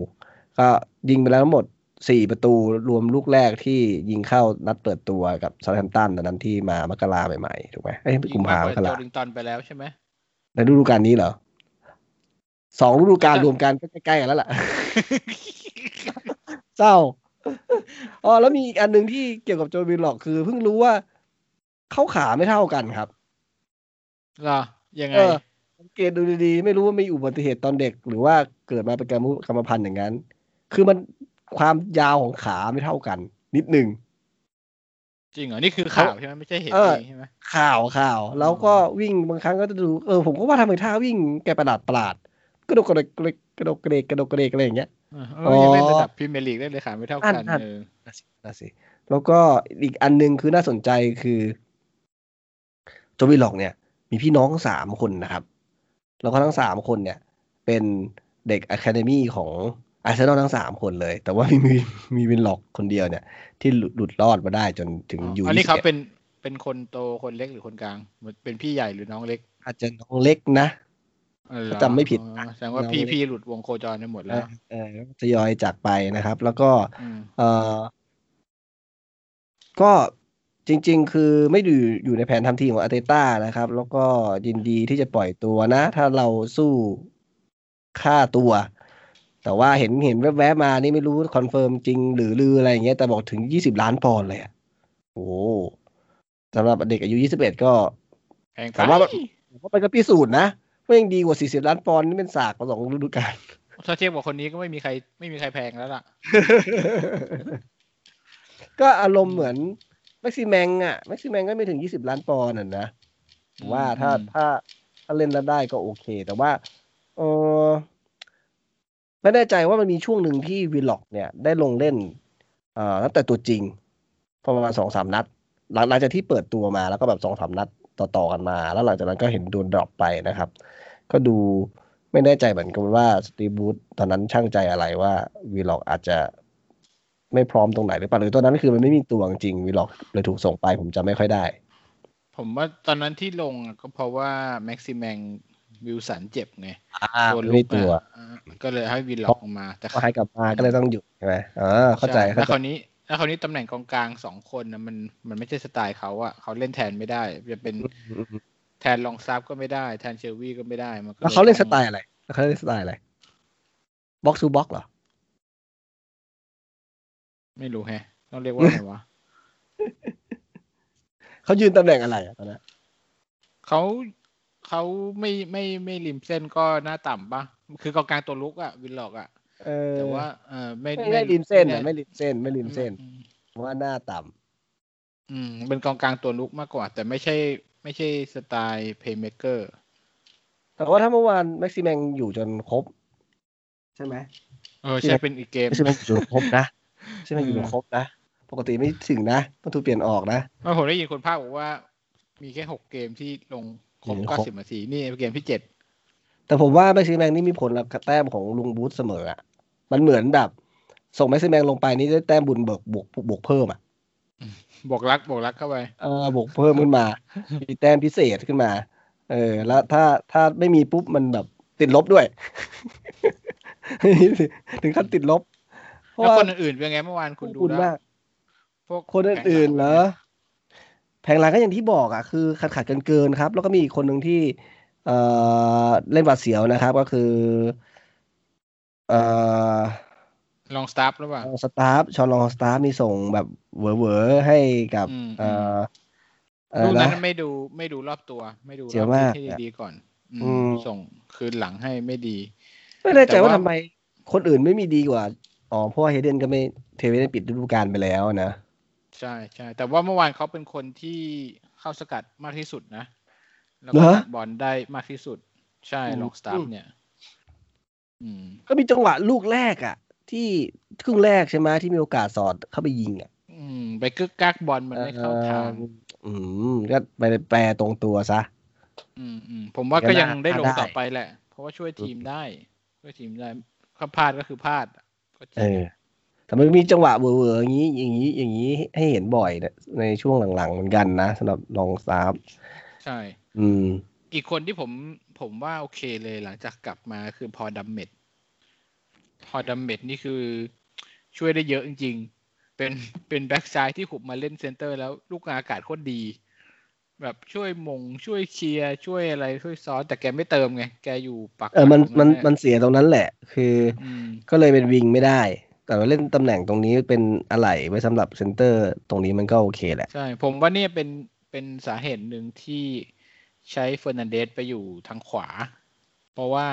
ก็ยิงไปแล้วทั้งหมด สี่ประตูรวมลูกแรกที่ยิงเข้านัดเปิดตัวกับซาแฮมตันตอนนั้นที่มามกราใหม่ๆถูกไหมเอ้ยยิกุงมมากภากกมว่ากโจราลิงตันไปแล้วใช่ไหมในฤดูกาลนี้เหรอสองฤดูกาลใช่รวมกันก็ใกล้ๆกันแล้วล่ะเศร้าอ๋อแล้วมีอีกอันหนึ่งที่เกี่ยวกับโจวินหลอกคือเพิ่งรู้ว่าเข้าขาไม่เท่ากันครับเหรอยังไงเออสังเกตดูดีๆ ไม่รู้ว่ามีอุบัติเหตุตอนเด็ก หรือว่าเกิดมาเป็นกรรมกรรมพันธุ์อย่างนั้น คือมัน ความยาวของขาไม่เท่ากัน นิดหนึ่งจริงเหรอ นี่คือข่าวใช่ไหมไม่ใช่เหตุเออจริงใช่ไหมข่าวข่าว แล้วก็วิ่งบางครั้งก็จะดู เออผมก็ว่าทำไมท่าวิ่งแกประหลาดประหลาดกระโดดกระโดดกระโดดกระโดดกระเดกกระโดดกระเดกอะไรอย่างเงี้ยเออเออยังเล่นระดับพรีเมียร์ลีกได้เลยขาไม่เท่ากันนั่นเออน่าสิน่าสิแล้วก็อีกอันหนึงคือน่าสนใจคือโจวิลล็อกเนี่ย มีพี่น้องสามคนนะครับ แล้วก็ทั้งสามคนเนี่ย เป็นเด็ก academy ของ อาร์เซนอลทั้งสามคนเลย แต่ว่ามีมีมีวิลล็อกคนเดียวเนี่ย ที่หลุดหลุดรอดมาได้จนถึงยูอันนี้เขา21เป็นเป็นคนโตคนเล็กหรือคนกลางเหมือนเป็นพี่ใหญ่หรือน้องเล็ก อาจจะน้องเล็กนะเออเหรอจำไม่ผิดอ๋อนะแสดงว่าน้องพี่เล็กพี่หลุดวงโคจรไปหมดแล้วเออทยอยจากไปนะครับ แล้วก็อืมเออก็จริง ๆ คือไม่อยู่อยู่ในแผนทำทีมของอาร์เตต้านะครับ แล้วก็ยินดีที่จะปล่อยตัวนะ ถ้าเราสู้ค่าตัว แต่ว่าเห็นเห็นแวบๆมานี่ไม่รู้ confirm จริงหรือลืออะไรอย่างเงี้ยแต่บอกถึงยี่สิบล้านปอนด์เลยอะโอ้โหสำหรับเด็กอายุยี่สิบเอ็ดก็แพงไปแต่ว่าผมว่าไปก็พิสูจน์นะว่ายังดีกว่าสี่สิบล้านปอนด์นี่เป็นสากมาสองฤดูกาลถ้าเทียบกับคนนี้ก็ไม่มีใครไม่มีใครแพงแล้วล่ะ ก็อารมณ์เหมือนแม็กซิแมงอะแม็กซิแมงก็ไม่ถึงยี่สิบล้านปอนด์อะนะผมว่าถ้าอืมถ้าถ้าเล่นแล้วได้ก็โอเค แต่ว่าเออ ไม่แน่ใจว่ามันมีช่วงหนึ่งที่วีล็อกเนี่ยได้ลงเล่นตั้งแต่ตัวจริงประมาณสองสามนัด หลังจากที่เปิดตัวมาแล้วก็แบบสองสามนัดต่อๆกันมา แล้วหลังจากนั้นก็เห็นโดนดรอปไปนะครับ ก็ดูไม่แน่ใจเหมือนกันว่าสตีบูธตอนนั้นช่างใจอะไรว่าวีล็อกอาจจะไม่พร้อมตรงไหนหรือเปล่าหรือตอนนั้นคือมันไม่มีตัวจริงวีล็อกเลยถูกส่งไปผมจำไม่ค่อยได้ ผมว่าตอนนั้นที่ลงก็เพราะว่าแม็กซิแมง วิลสันเจ็บไงอ่าตัวไม่ลุมีกตัวอะอ่าก็เลยให้วินล็อกออกมา แต่พอให้กลับมาก็เลยต้องหยุดใช่ไหมอ่าเข้าใจช่เข้าแล้วใจคราวนี้แล้วคราวนี้ตำแหน่งกองกลางสองคนนะมันมันไม่ใช่สไตล์เขาอะเขาเล่นแทนไม่ได้ จะเป็นแทนลองซับก็ไม่ได้ แทนเชลวี่ก็ไม่ได้มันก็แล้วเขาเล่นต้สองไตล์อะไรแล้วเขาเล่นสไตล์อะไรบ็อกซ์ทูบ็อกเหรอ ไม่รู้แฮะต้องเรียกว่าไงวะเขายืนตำแหน่งอะไรอะตอนนั้นเขา เขาไม่ไม่ไม่ริมเส้นก็หน้าต่ำปะคือกองกลางตัวลุกอะวินล็อกอะเออแต่ว่าเออไม่ไม่ไม่ริมเส้นแอะไม่ริมเส้น ไม่ริมเส้นอืมผมว่าหน้าต่ำอืมเป็นกองกลางตัวรุกมากกว่า แต่ไม่ใช่ ไม่ใช่สไตล์ playmakerแต่ว่าถ้าเมื่อวานแม็กซิแมงอยู่จนครบ ใช่ไหมเออใช่เป็นอีกเกมแม็กซิแมงอยู่จนครบนะแม็กซิแมงอยู่จนครบนะปกติไม่ถึงนะต้องถูกเปลี่ยนออกนะเมื่อผมได้ยินคนพากย์บอกว่า มีแค่หกเกมที่ลง ครบอืมครบเก้าสิบนาทีนี่เกมที่เจ็ดแต่ผมว่าแม็กซิแมงนี่มีผลกับแต้มของลุงบูธเสมออะมันเหมือนแบบ ส่งแม็กซิแมงลงไปนี่ได้แต้มบุญเบิกบวกบวกเพิ่มอะบวกรักบวกรักเข้าไปเออบวกเพิ่มขึ้นมามีแต้มพิเศษขึ้นมา เออ แล้วถ้าถ้าไม่มีปุ๊บมันแบบติดลบด้วย ถึงขั้นติดลบเพราะแล้วว่าคนอื่นๆเป็นไงเมื่อวานคุณดูคุณแล้วมากพวกคนอื่นๆเหรอ แผงหลังก็อย่างที่บอกอะคือขาดขาดกันเกินๆครับ แล้วก็มีอีกคนหนึ่งที่เอ่อเล่นบาดเสียวนะครับ ก็คือเอ่อลองสตาร์ฟหรือเปล่าสตาฟชอนลองสตาฟนี่ส่งแบบเหวอๆให้กับอืมเอ่อเอ่ลูอกนั้นนะไม่ดูไม่ดูรอบตัว ไม่ดูรเสียอบมากที่ดีๆก่อน อืมอืมส่งคืนหลังให้ไม่ดี ไม่แน่ใจแต่ว่าว่าทำไมคนอื่นไม่มีดีกว่าอ๋อเพราะว่าเฮเดนก็ไม่เทเวเดนปิดฤดูกาลไปแล้วนะ ใช่ใช่แต่ว่าเมื่อวานเขาเป็นคนที่เข้าสกัดมากที่สุดนะ แล้วเหรอก็ตัดบอลได้มากที่สุด ใช่อืมลองสตาฟฟ์เนี่ยอืมก็มีจังหวะลูกแรกอะ ที่ครึ่งแรกใช่ไหมที่มีโอกาสสอดเข้าไปยิงอะอืมไปกึกกักบอลมันไม่เข้าทางเอ่ออืมก็ไปแปตรงตัวซะ อืมอืมผมว่าก็ก็น่ายังได้ลงได้ต่อไปแหละ เพราะว่าช่วยทีมได้ ช่วยทีมได้ถ้าพลาดก็คือพลาดก็จริเองอ แต่มันมีจังหวะเหวอๆอย่างนี้อย่างนี้อย่างนี้ให้เห็นบ่อยเนี่ยในช่วงหลังๆเหมือนกันนะสำหรับลองสตาฟฟ์ใช่ อืม อีกคนที่ผมผมว่าโอเคเลยหลังจากกลับมาคือพอดัมเมดพอดัมเมดนี่คือช่วยได้เยอะจริงๆ เป็นเป็นแบ็กซ้ายที่หุบมาเล่น center แล้วลูกอากาศโคตรดี แบบช่วยมงช่วยเคลียร์ช่วยอะไรช่วยซ้อนแต่แกไม่เติมไง แกอยู่ปักเออมันหลักตรงมันเยมันเสียตรงนั้นแหละ คืออืมก็เลยเป็น wing ไม่ได้ แต่ว่าเล่นตำแหน่งตรงนี้เป็นอะไหล่ไว้สำหรับ center ตรงนี้มันก็โอเคแหละ ใช่ ผมว่าเนี่ยเป็นเป็นสาเหตุหนึ่งที่ใช้เฟอร์นันเดสไปอยู่ทางขวา เพราะว่า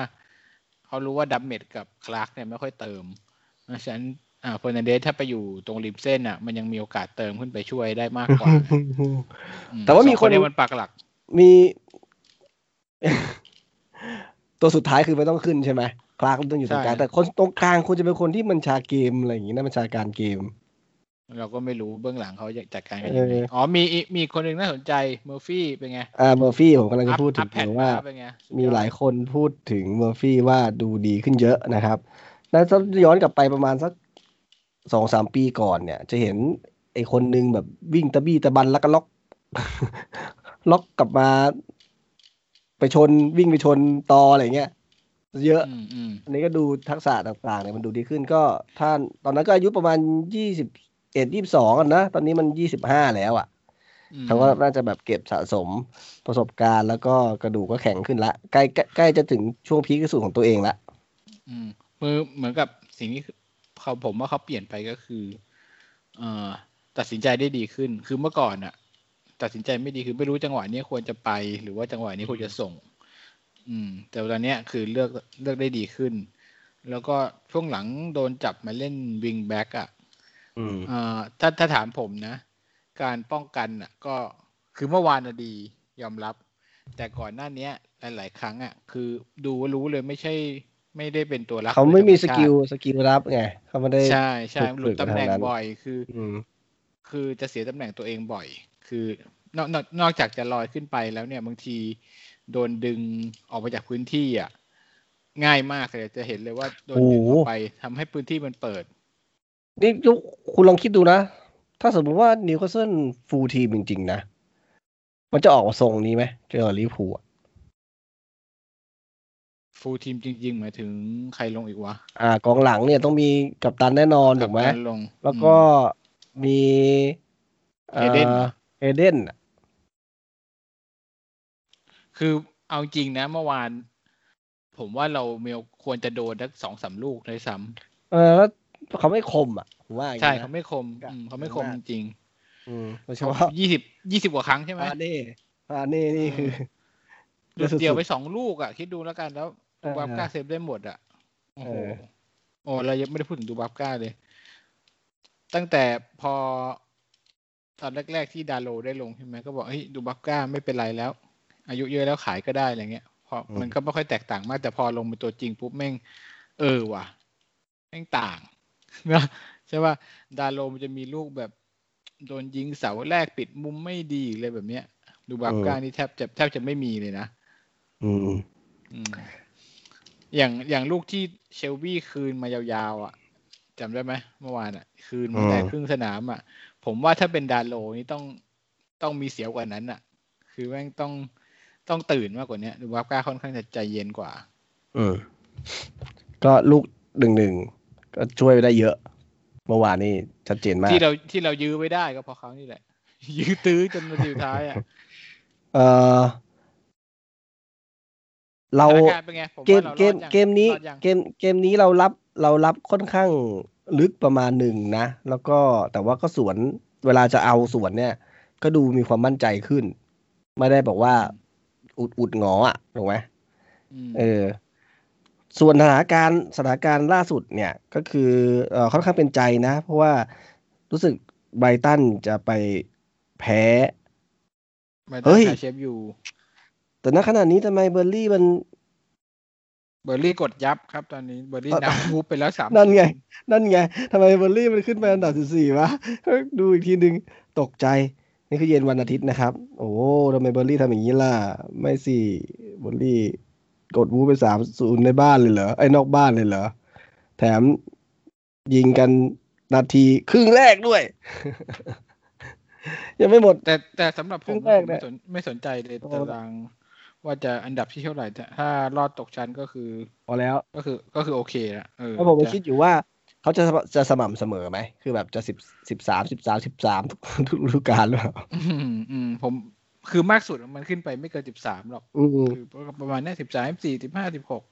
เขารู้ว่าดัมเมตต์กับคลาร์กเนี่ยไม่ค่อยเติมเพราะฉะนั้นอ่าเฟอร์นันเดสถ้าไปอยู่ตรงริมเส้นอะ มันยังมีโอกาสเติมขึ้นไปช่วยได้มากกว่าอืแต่ว่ามีสองคนเยมันปักหลัก มี ตัวสุดท้ายคือไม่ต้องขึ้นใช่ไหมคลาร์กต้องอยู่ตรงกลางใช่แต่คนตรงกลางควรจะเป็นคนที่มันชาเกมอะไรอย่างงี้นะมันชาการเกม เราก็ไม่รู้เบื้องหลังเขาจัดการกันยังไงอ๋อมีมีคนหนึ่งน่าสนใจเมอร์ฟี่เป็นไงอ่าเมอร์ฟี่ผมกำลังจะพูดถึงแผ่นว่าเป็นไงมีหลายคนพูดถึงเมอร์ฟี่ว่าดูดีขึ้นเยอะนะครับน่าจะย้อนกลับไปประมาณสักสองสามปีก่อนเนี่ย จะเห็นไอ้คนหนึงแบบวิ่งตะบี้ตะบันแล้วก็ล็อก ล็อกกลับมา ไปชนวิ่งไปชนตออะไรเงี้ยเยอะอืมอืมอันนี้ก็ดูทักษะต่างๆเนี่ยมันดูดีขึ้นก็ท่านตอนนั้นก็อายุประมาณยี่สิบเอ็ดยี่สิบสองนะ ตอนนี้มันยี่สิบห้าแล้วอะอืมเขาก็น่าจะแบบเก็บสะสมประสบการณ์แล้วก็กระดูกก็แข็งขึ้นละใกล้ใกล้ใกล้จะถึงช่วงพีคที่สุดของตัวเองละอืมมือเหมือนกับสิ่งที่เขาผมว่าเขาเปลี่ยนไปก็คือ เอ่อตัดสินใจได้ดีขึ้น คือเมื่อก่อนอะ ตัดสินใจไม่ดีคือไม่รู้จังหวะนี้ควรจะไป หรือว่าจังหวะนี้ควรจะส่ง อืม แต่ตอนเนี้ยคือเลือกเลือกได้ดีขึ้น แล้วก็ช่วงหลังโดนจับมาเล่น wing back อะอืมเอ่อถ้าถ้าถามผมนะ การป้องกันอะ ก็คือเมื่อวานน่ะดียอมรับ แต่ก่อนหน้าเนี้ยหลาย ๆ ครั้งอะ คือดูว่ารู้เลยไม่ใช่ไม่ได้เป็นตัวรับเขาไม่มีโดยธรรมชาติskill รับไงเขาไม่ได้ใช่ใช่ฝึกหลุดตำแหน่งทางนั้นบ่อยคืออืมคือจะเสียตำแหน่งตัวเองบ่อย คือนอกนอกนอกจากจะลอยขึ้นไปแล้วเนี่ยบางทีโดนดึงออกไปจากพื้นที่อะง่ายมากเลยจะเห็นเลยว่าโดนดึงออกไปทำให้พื้นที่มันเปิด นี่ยุคคุณลองคิดดูนะ ถ้าสมมติว่านิวคาสเซิล full team จริง ๆ นะ มันจะออกมาทรงนี้ไหมเจอลิเวอร์พูลอะฟูลทีมจริงๆหมายถึงใครลงอีกวะ อ่ากองหลังเนี่ยต้องมีกัปตันแน่นอนถูกไหมกับารลงแล้วก็มีเอเดน เอเดนคือเอาจริงนะเมื่อวาน ผมว่าเราเมลควรจะโดนทั้งสองสามลูกเลยซ้เออแล้วเขาไม่คมอะผมว่าอย่าำงใช่นี้นะเขาไม่คมอืมเขาไม่คมมากจริงอืมโดยๆเฉพาะยี่สิบยี่สิบกว่าครั้งใช่ไหมฟาเน่ฟาเน่นี่คือหลุดเดียวไปสองลูกอะ คิดดูแล้วกันแล้วเอดูอบัฟก้าเซฟได้หมดอะโอ้โหเออโอ้เรายังไม่ได้พูดถึงดูบัฟก้าเลย ตั้งแต่พอ ตอนแรก ๆ ที่ดาโลได้ลงใช่ไหมก็บอกเฮ้ยดูบัฟก้าไม่เป็นไรแล้ว อายุเยอะแล้วขายก็ได้อะไรเงี้ยพอมันก็ไม่ค่อยแตกต่างมากแต่พอลงเป็นตัวจริงปุ๊บแม่ง เออว่ะแม่งต่างนะใช่ป่ะดาโลมันจะมีลูกแบบโดนยิงเสาแรกปิดมุมไม่ดีเลยแบบเนี้ย ดูบัฟก้านี่แทบจะแทบจะไม่มีเลยนะอืมอืมอย่างอย่างลูกที่เชลบี้คืนมายาวๆอะจำได้ไหมเมื่อวานอะ คืนมาแต่อืมครึ่งสนามอะ ผมว่าถ้าเป็นดาโลนี่ต้องต้องมีเสียวกว่านั้นอะคือแม่งต้องต้องตื่นมากกว่าเนี้ยดูวับก้าค่อนข้างจะใจเย็นกว่า อืมก็ลูกหนึ่งหนึ่งก็ช่วยไปได้เยอะ เมื่อวานนี้ชัดเจนมาก ที่เราที่เรายื้อไว้ได้ก็เพราะเขานี่แหละ ยื้อตื้อจนนาทีสุดท้ายอะเออเราสถานการณ์เป็นไงผมเกมว่าเราเกมรอดยังเกมนี้รอดยังเกมเกมนี้เรารับเรารับค่อนข้างลึกประมาณหนึ่งนะ แล้วก็แต่ว่าก็สวนเวลาจะเอาสวนเนี่ย ก็ดูมีความมั่นใจขึ้น ไม่ได้บอกว่าอุดอุดหงออะถูกไหมอืมเออ ส่วนสถานการณ์สถานการณ์ล่าสุดเนี่ย ก็คือเอ่อค่อนข้างเป็นใจนะ เพราะว่ารู้สึกไบรตันจะไปแพ้ไม่เฮ้ได้ไงเชฟอยู่แต่ณขณะนี้ทำไมเบิร์นลีย์มัน เบิร์นลีย์กดยับครับตอนนี้เบิร์นลีย์ตอนนำวูล์ฟไปแล้วสามนั่นไง นั่นไงทำไมเบิร์นลีย์มันขึ้นไปอันดับสิบสี่วะ ดูอีกทีหนึ่งตกใจ นี่คือเย็นวันอาทิตย์นะครับ โอ้ทำไมเบอร์ลี่ทำอย่างนี้ล่ะ ไม่สิเบอร์ลี่กดวูไปสามศูนย์ในบ้านเลยเหรอไอ้นอกบ้านเลยเหรอ แถมยิงกันนาทีครึ่งแรกด้วย ยังไม่หมด แต่แต่สำหรับผครึ่มงแรกผมเนี่ไม่ยสนไม่สนใจเลยโอ้ตาราง ว่าจะอันดับที่เท่าไหร่แต่ถ้ารอดตกชั้นก็คือพอแล้วก็คือก็คือโอเคละเออแล้วผมก็จะคิดอยู่ว่าเขาจะจะสม่ำเสมอไหม คือแบบจะสิบสิบสามสิบสามสิบสามทุกทุกฤดูกาลหรือเปล่าอืมอืมผมคือมากสุดมันขึ้นไปไม่เกินสิบสามหรอกอืมคือประมาณเนี้สิบสามสิบสี่สิบห้าสิบหก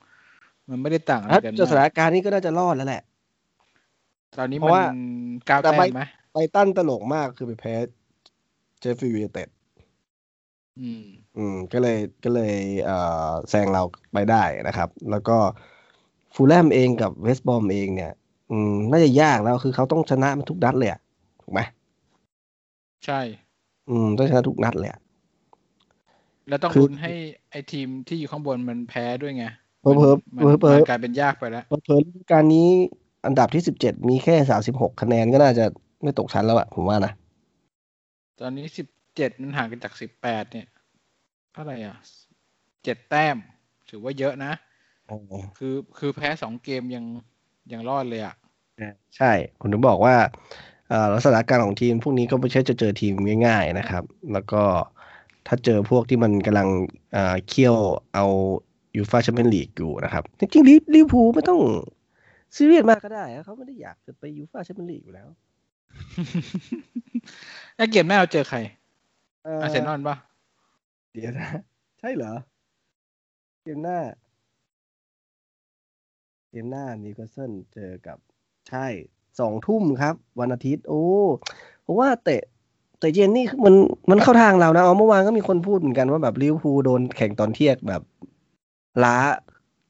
มันไม่ได้ต่างอะไรถ้ากันเจอสถามานกการณ์นี้ก็น่าจะรอดแล้วแหละ ตอนนี้เพมัราะว่านเก้าแต่แต้ไม่มไหมไบรตันตลกมากคือไปแพ้เจฟฟี่ยูไนเต็ด อืม อืม ก็เลยก็เลยเอ่อแซงเราไปได้นะครับ แล้วก็ฟูลแลมเองกับเวสต์บอมเองเนี่ย อืม น่าจะยากแล้วคือเขาต้องชนะมันทุกนัดเลยอะถูกไหมใช่ อืม ต้องชนะทุกนัดเลยอะแล้วต้องคือลุ้นให้ไอทีมที่อยู่ข้างบนมันแพ้ด้วยไงเพิ่มเพิ่มมันเพิ่มเพิ่มัมนกลายเป็นยากไปแล้วเพิ่มฤดูกาลนี้อันดับที่สิบเจ็ดมีแค่สามสิบหกคะแนนก็น่าจะไม่ตกชั้นแล้วอะผมว่านะ ตอนนี้สิบ เจ็ดมันห่างกันจากสิบแปดเนี่ยเท่าไหร่อะเจ็ดแต้ม ถือว่าเยอะนะคือคือแพ้สองเกมยังยังรอดเลยอะใช่ผมถึงบอกว่าลักษณะการของทีมพวกนี้ก็ไม่ใช่จะเจอทีมง่าย ๆนะครับ แล้วก็ถ้าเจอพวกที่มันกำลังเคี่ยวเอายูฟาแชมเปี้ยนลีกอยู่นะครับ จริงๆลิลิเวอร์พูลไม่ต้องซีเรียสมากก็ได้เขาไม่ได้อยากจะไปยูฟาแชมเปี้ยนลีกอยู่แล้วแล้วเกมหน้าเราเจอใคร อาร์เซนอลปะเดี๋ยวนะ ใช่เหรอ เกมหน้า เกมหน้านิวคาสเซิลเจอกับใช่สองทุ่มครับ วันอาทิตย์ โอ้ผมว่าเตะเตะเย็นนี่มันมันเข้าทางเรานะเอาเมื่อวานก็มีคนพูดเหมือนกันว่าแบบลิเวอร์พูลโดนแข่งตอนเที่ยงแบบล้า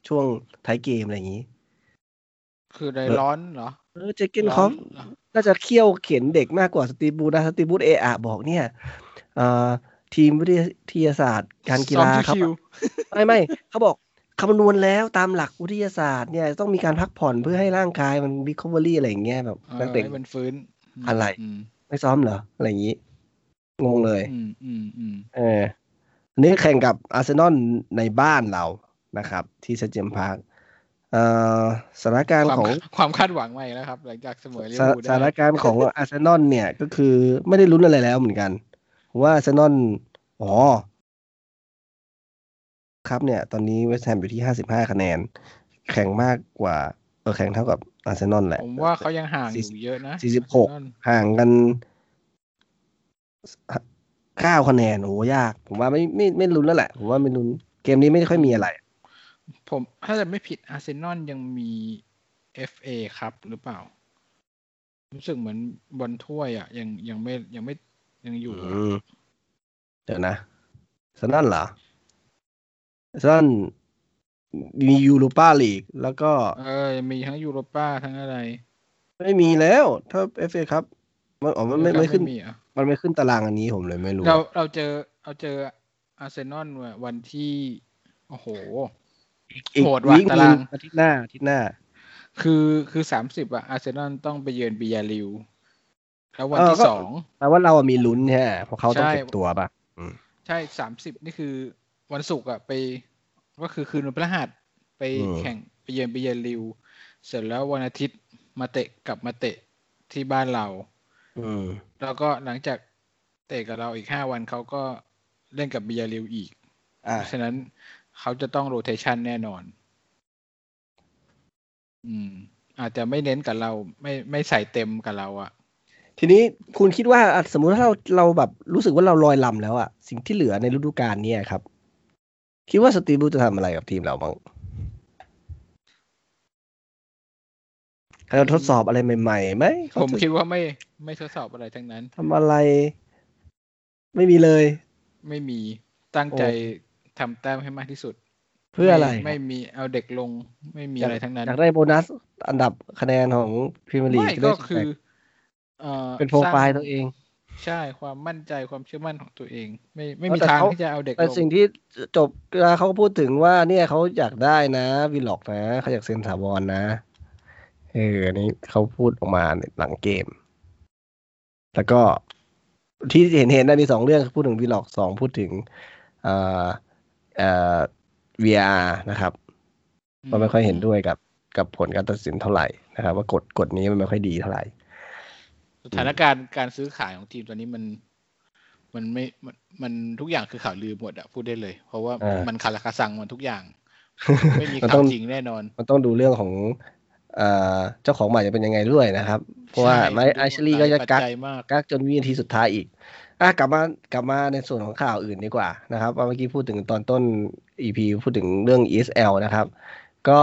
ช่วงท้ายเกมอะไรอย่างนี้ คือแดดร้อนเหรอเอออเจเกนคอฟน่าจะเคี่ยวเข็นเด็กมากกว่าสตีบูนะสตีบูเออะบอกเนี่ยเอ่อ ทีมวิทยาศาสตร์ การกีฬาครับไม่ไม่เขาบอกคำนวณแล้วตามหลักวิทยาศาสตร์เนี่ยต้องมีการพักผ่อนเพื่อให้ร่างกายมันรีคอเวอรี่อะไรอย่างเงี้ยแบบนักเตะมันฟื้นอะไร ไม่ซ้อมเหรอ อะไรอย่างงี้ งงเลยอืมอืมอืมเออนี่แข่งกับอาร์เซนอลในบ้านเรานะครับ ที่เซนต์เจมส์พาร์คสถานการณ์ของความคาดหวังใหม่แล้วครับ หลังจากเสมอลิเวอร์พูลสถานการณ์ของอาร์เซนอลเนี่ยก็คือไม่ได้ลุ้นอะไรแล้วเหมือนกัน ว่าอาร์เซนอลอ๋อครับเนี่ย ตอนนี้เวสต์แฮมอยู่ที่ห้าสิบห้าคะแนน แข่งมากกว่า เออแข่งเท่ากับอาร์เซนอลแหละ ผมว่าเขายังห่างอยู่เยอะนะสี่สิบหกห่างกันเก้าคะแนนโอ้ยาก ผมว่าไม่ไม่ไม่ลุ้นแล้วแหละ ผมว่าไม่ลุ้นเกมนี้ไม่ค่อยมีอะไร ผมถ้าจะไม่ผิดอาร์เซนอลยังมีเอฟเอคัพหรือเปล่า รู้สึกเหมือนบอลถ้วยอะ ยังยังไม่ยังไม่ ยังอยู่เดี๋ยวนะสนั่นเหรอซันมียูโรปาลีก แล้วก็ เออ มีทั้งยูโรปาทั้งอะไร ไม่มีแล้ว ถ้าเอฟเอคัพมันอ๋อมันไม่ไม่ขึ้น มันไม่ขึ้นตารางอันนี้ผมเลยไม่รู้ เราเราเจอเราเจออาร์เซนอลวันที่ โอ้โหโหดว่ะตารางอาทิตย์หน้าอาทิตย์หน้า คือคือสามสิบอะอาร์เซนอลต้องไปเยือนบียาร์เรอัล แล้ววันที่สองแปลว่าเรามีลุ้นใช่เพราะเขาต้องเก็บตัวป่ะใช่สามสิบนี่คือวันศุกร์อะไป ก็คือคืนวันพฤหัสไปแข่งไปเยือนไปเยือนริว เสร็จแล้ววันอาทิตย์มาเตะกลับมาเตะที่บ้านเราแล้วก็หลังจากเตะกับเราอีกห้าวันเขาก็เล่นกับเบียริวอีกเพราะฉะนั้นเขาจะต้องโรเทชันแน่นอน อืม อาจจะไม่เน้นกับเรา ไม่ไม่ใส่เต็มกับเราอะ ทีนี้คุณคิดว่าสมมุติถ้าเราเราแบบรู้สึกว่าเราลอยลำแล้วอะสิ่งที่เหลือในฤดูกาลนี้ครับ คิดว่าสตีบูจะทำอะไรกับทีมเราบ้างเราทดสอบอะไรใหม่ๆไหมผมคิดว่าไม่ไม่ทดสอบอะไรทั้งนั้นทำอะไร ไม่มีเลย ไม่มีตั้งใจทำแต้มให้มากที่สุด เพื่ออะไร ไม่มีเอาเด็กลง ไม่มีอะไรทั้งนั้นอยากได้โบนัส อันดับคะแนนของพรีเมียร์ลีกก็คือ เป็นโปรไฟล์ตัวเอง ใช่ความมั่นใจความเชื่อมั่นของตัวเอง ไม่ไม่มีทางที่จะเอาเด็กแต่สิ่งที่จบเขาก็พูดถึงว่าเนี่ยเขาอยากได้นะวิลล็อกนะเขาอยากเซ็นถาวรนะเอออันนี้เขาพูดออกมาหลังเกม แล้วก็ที่เห็นเห็นได้มีสองเรื่องพูดถึงวิลล็อกสองพูดถึงเอ่อเอ่อ VR นะครับก็ไม่ค่อยเห็นด้วยกับกับผลการตัดสินเท่าไหร่นะครับ ว่ากฎกฎนี้มันไม่ค่อยดีเท่าไหร่ สถานการณ์การซื้อขายของทีมตัวนี้มันมันไม่มันมันทุกอย่างคือข่าวลือหมดอะพูดได้เลย เพราะว่ามันคาราคาซังมันทุกอย่าง ไม่มีข่าวจริงแน่นอน มันต้องดูเรื่องของเจ้าของใหม่จะเป็นยังไงด้วยนะครับ เพราะว่าไมไอชลีก็จะกักกักจนวินาทีสุดท้ายอีกอะกลับมากลับมาในส่วนของข่าวอื่นดีกว่านะครับเมื่อกี้พูดถึงตอนต้น EP พูดถึงเรื่อง ESL นะครับ ก็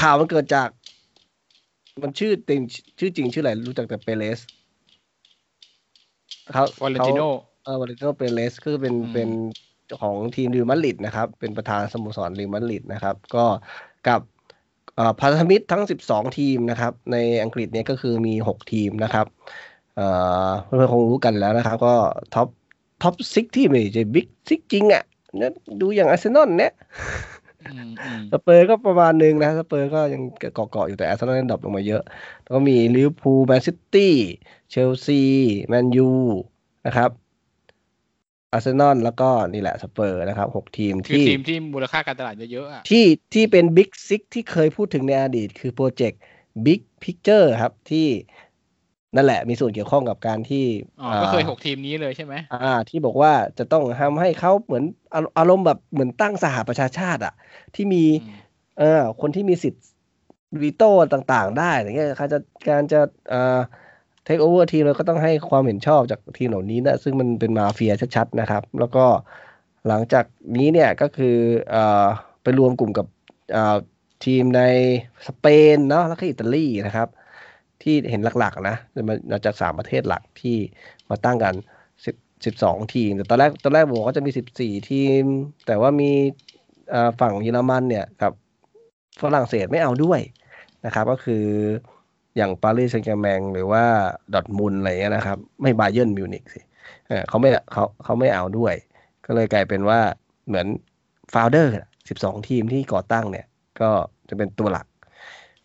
ข่าวมันเกิดจาก มันชื่อติงชื่อจริงชื่ออะไรรู้จักแต่เปเรสเขาฟลอเรนติโนเออฟลอเรนติโนเปเรสคือเป็นเป็นของทีมเรอัลมาดริดนะครับ เป็นประธานสโมสรเรอัลมาดริดนะครับ ก็กับพันธมิตรทั้ง 12 ทีมนะครับ ในอังกฤษเนี่ยก็คือมี 6 ทีมนะครับเพื่อนๆคงรู้กันแล้วนะครับ ก็ top top six ที่ไม่ใช่ big six จริงอะนะดูอย่างอาร์เซนอลเนี่ยอืมอืม สเปอร์ก็ประมาณหนึ่งนะสเปอร์ก็ยังเกาะเกาะๆอยู่แต่อาร์เซนอล drop ลงมาเยอะแล้วก็มีลิเวอร์พูลแมนซิตี้เชลซีแมนยูนะครับอาร์เซนอลแล้วก็นี่แหละสเปอร์นะครับหกทีมคือที่ทีมที่มูลค่าการตลาดเยอะๆอะที่ที่เป็น big six ที่เคยพูดถึงในอดีตคือ Project Big Picture ครับที่ นั่นแหละมีส่วนเกี่ยวข้องกับการที่อ๋อก็เคยาหกทีมนี้เลยใช่ไหมอ่า ที่บอกว่าจะต้องทำให้เขาเหมือนอาอารมณ์แบบเหมือนตั้งสหประชาชาติ อะ ที่มีอืมเออคนที่มีสิทธิ์วีโต้ต่างๆ ได้อย่างเงี้ยเขาจะการจะเอ่อเทคโอเวอร์ทีมเราก็ต้องให้ความเห็นชอบจากทีมเหล่านี้นะซึ่งมันเป็นมาเฟียชัดๆนะครับ แล้วก็หลังจากนี้เนี่ยก็คือเอ่อไปรวมกลุ่มกับเอ่อทีมในสเปนเนาะแล้วก็อิตาลีนะครับ ที่เห็นหลักๆนะมาจากสามประเทศหลักที่มาตั้งกันสิบสิบสองทีม แต่ตอนแรกตอนแรกบอกว่าจะมีสิบสี่ทีม แต่ว่ามีฝั่งเยอรมันเนี่ยกับฝรั่งเศสไม่เอาด้วยนะครับ ก็คืออย่างปารีสแซงต์แชร์แมงหรือว่าดอร์ทมุนด์อะไรเงี้ยนะครับ ไม่บาเยิร์นมิวนิกสิเออเขาไม่เขาเขาไม่เอาด้วย ก็เลยกลายเป็นว่าเหมือน founder สิบสองทีมที่ก่อตั้งเนี่ย ก็จะเป็นตัวหลัก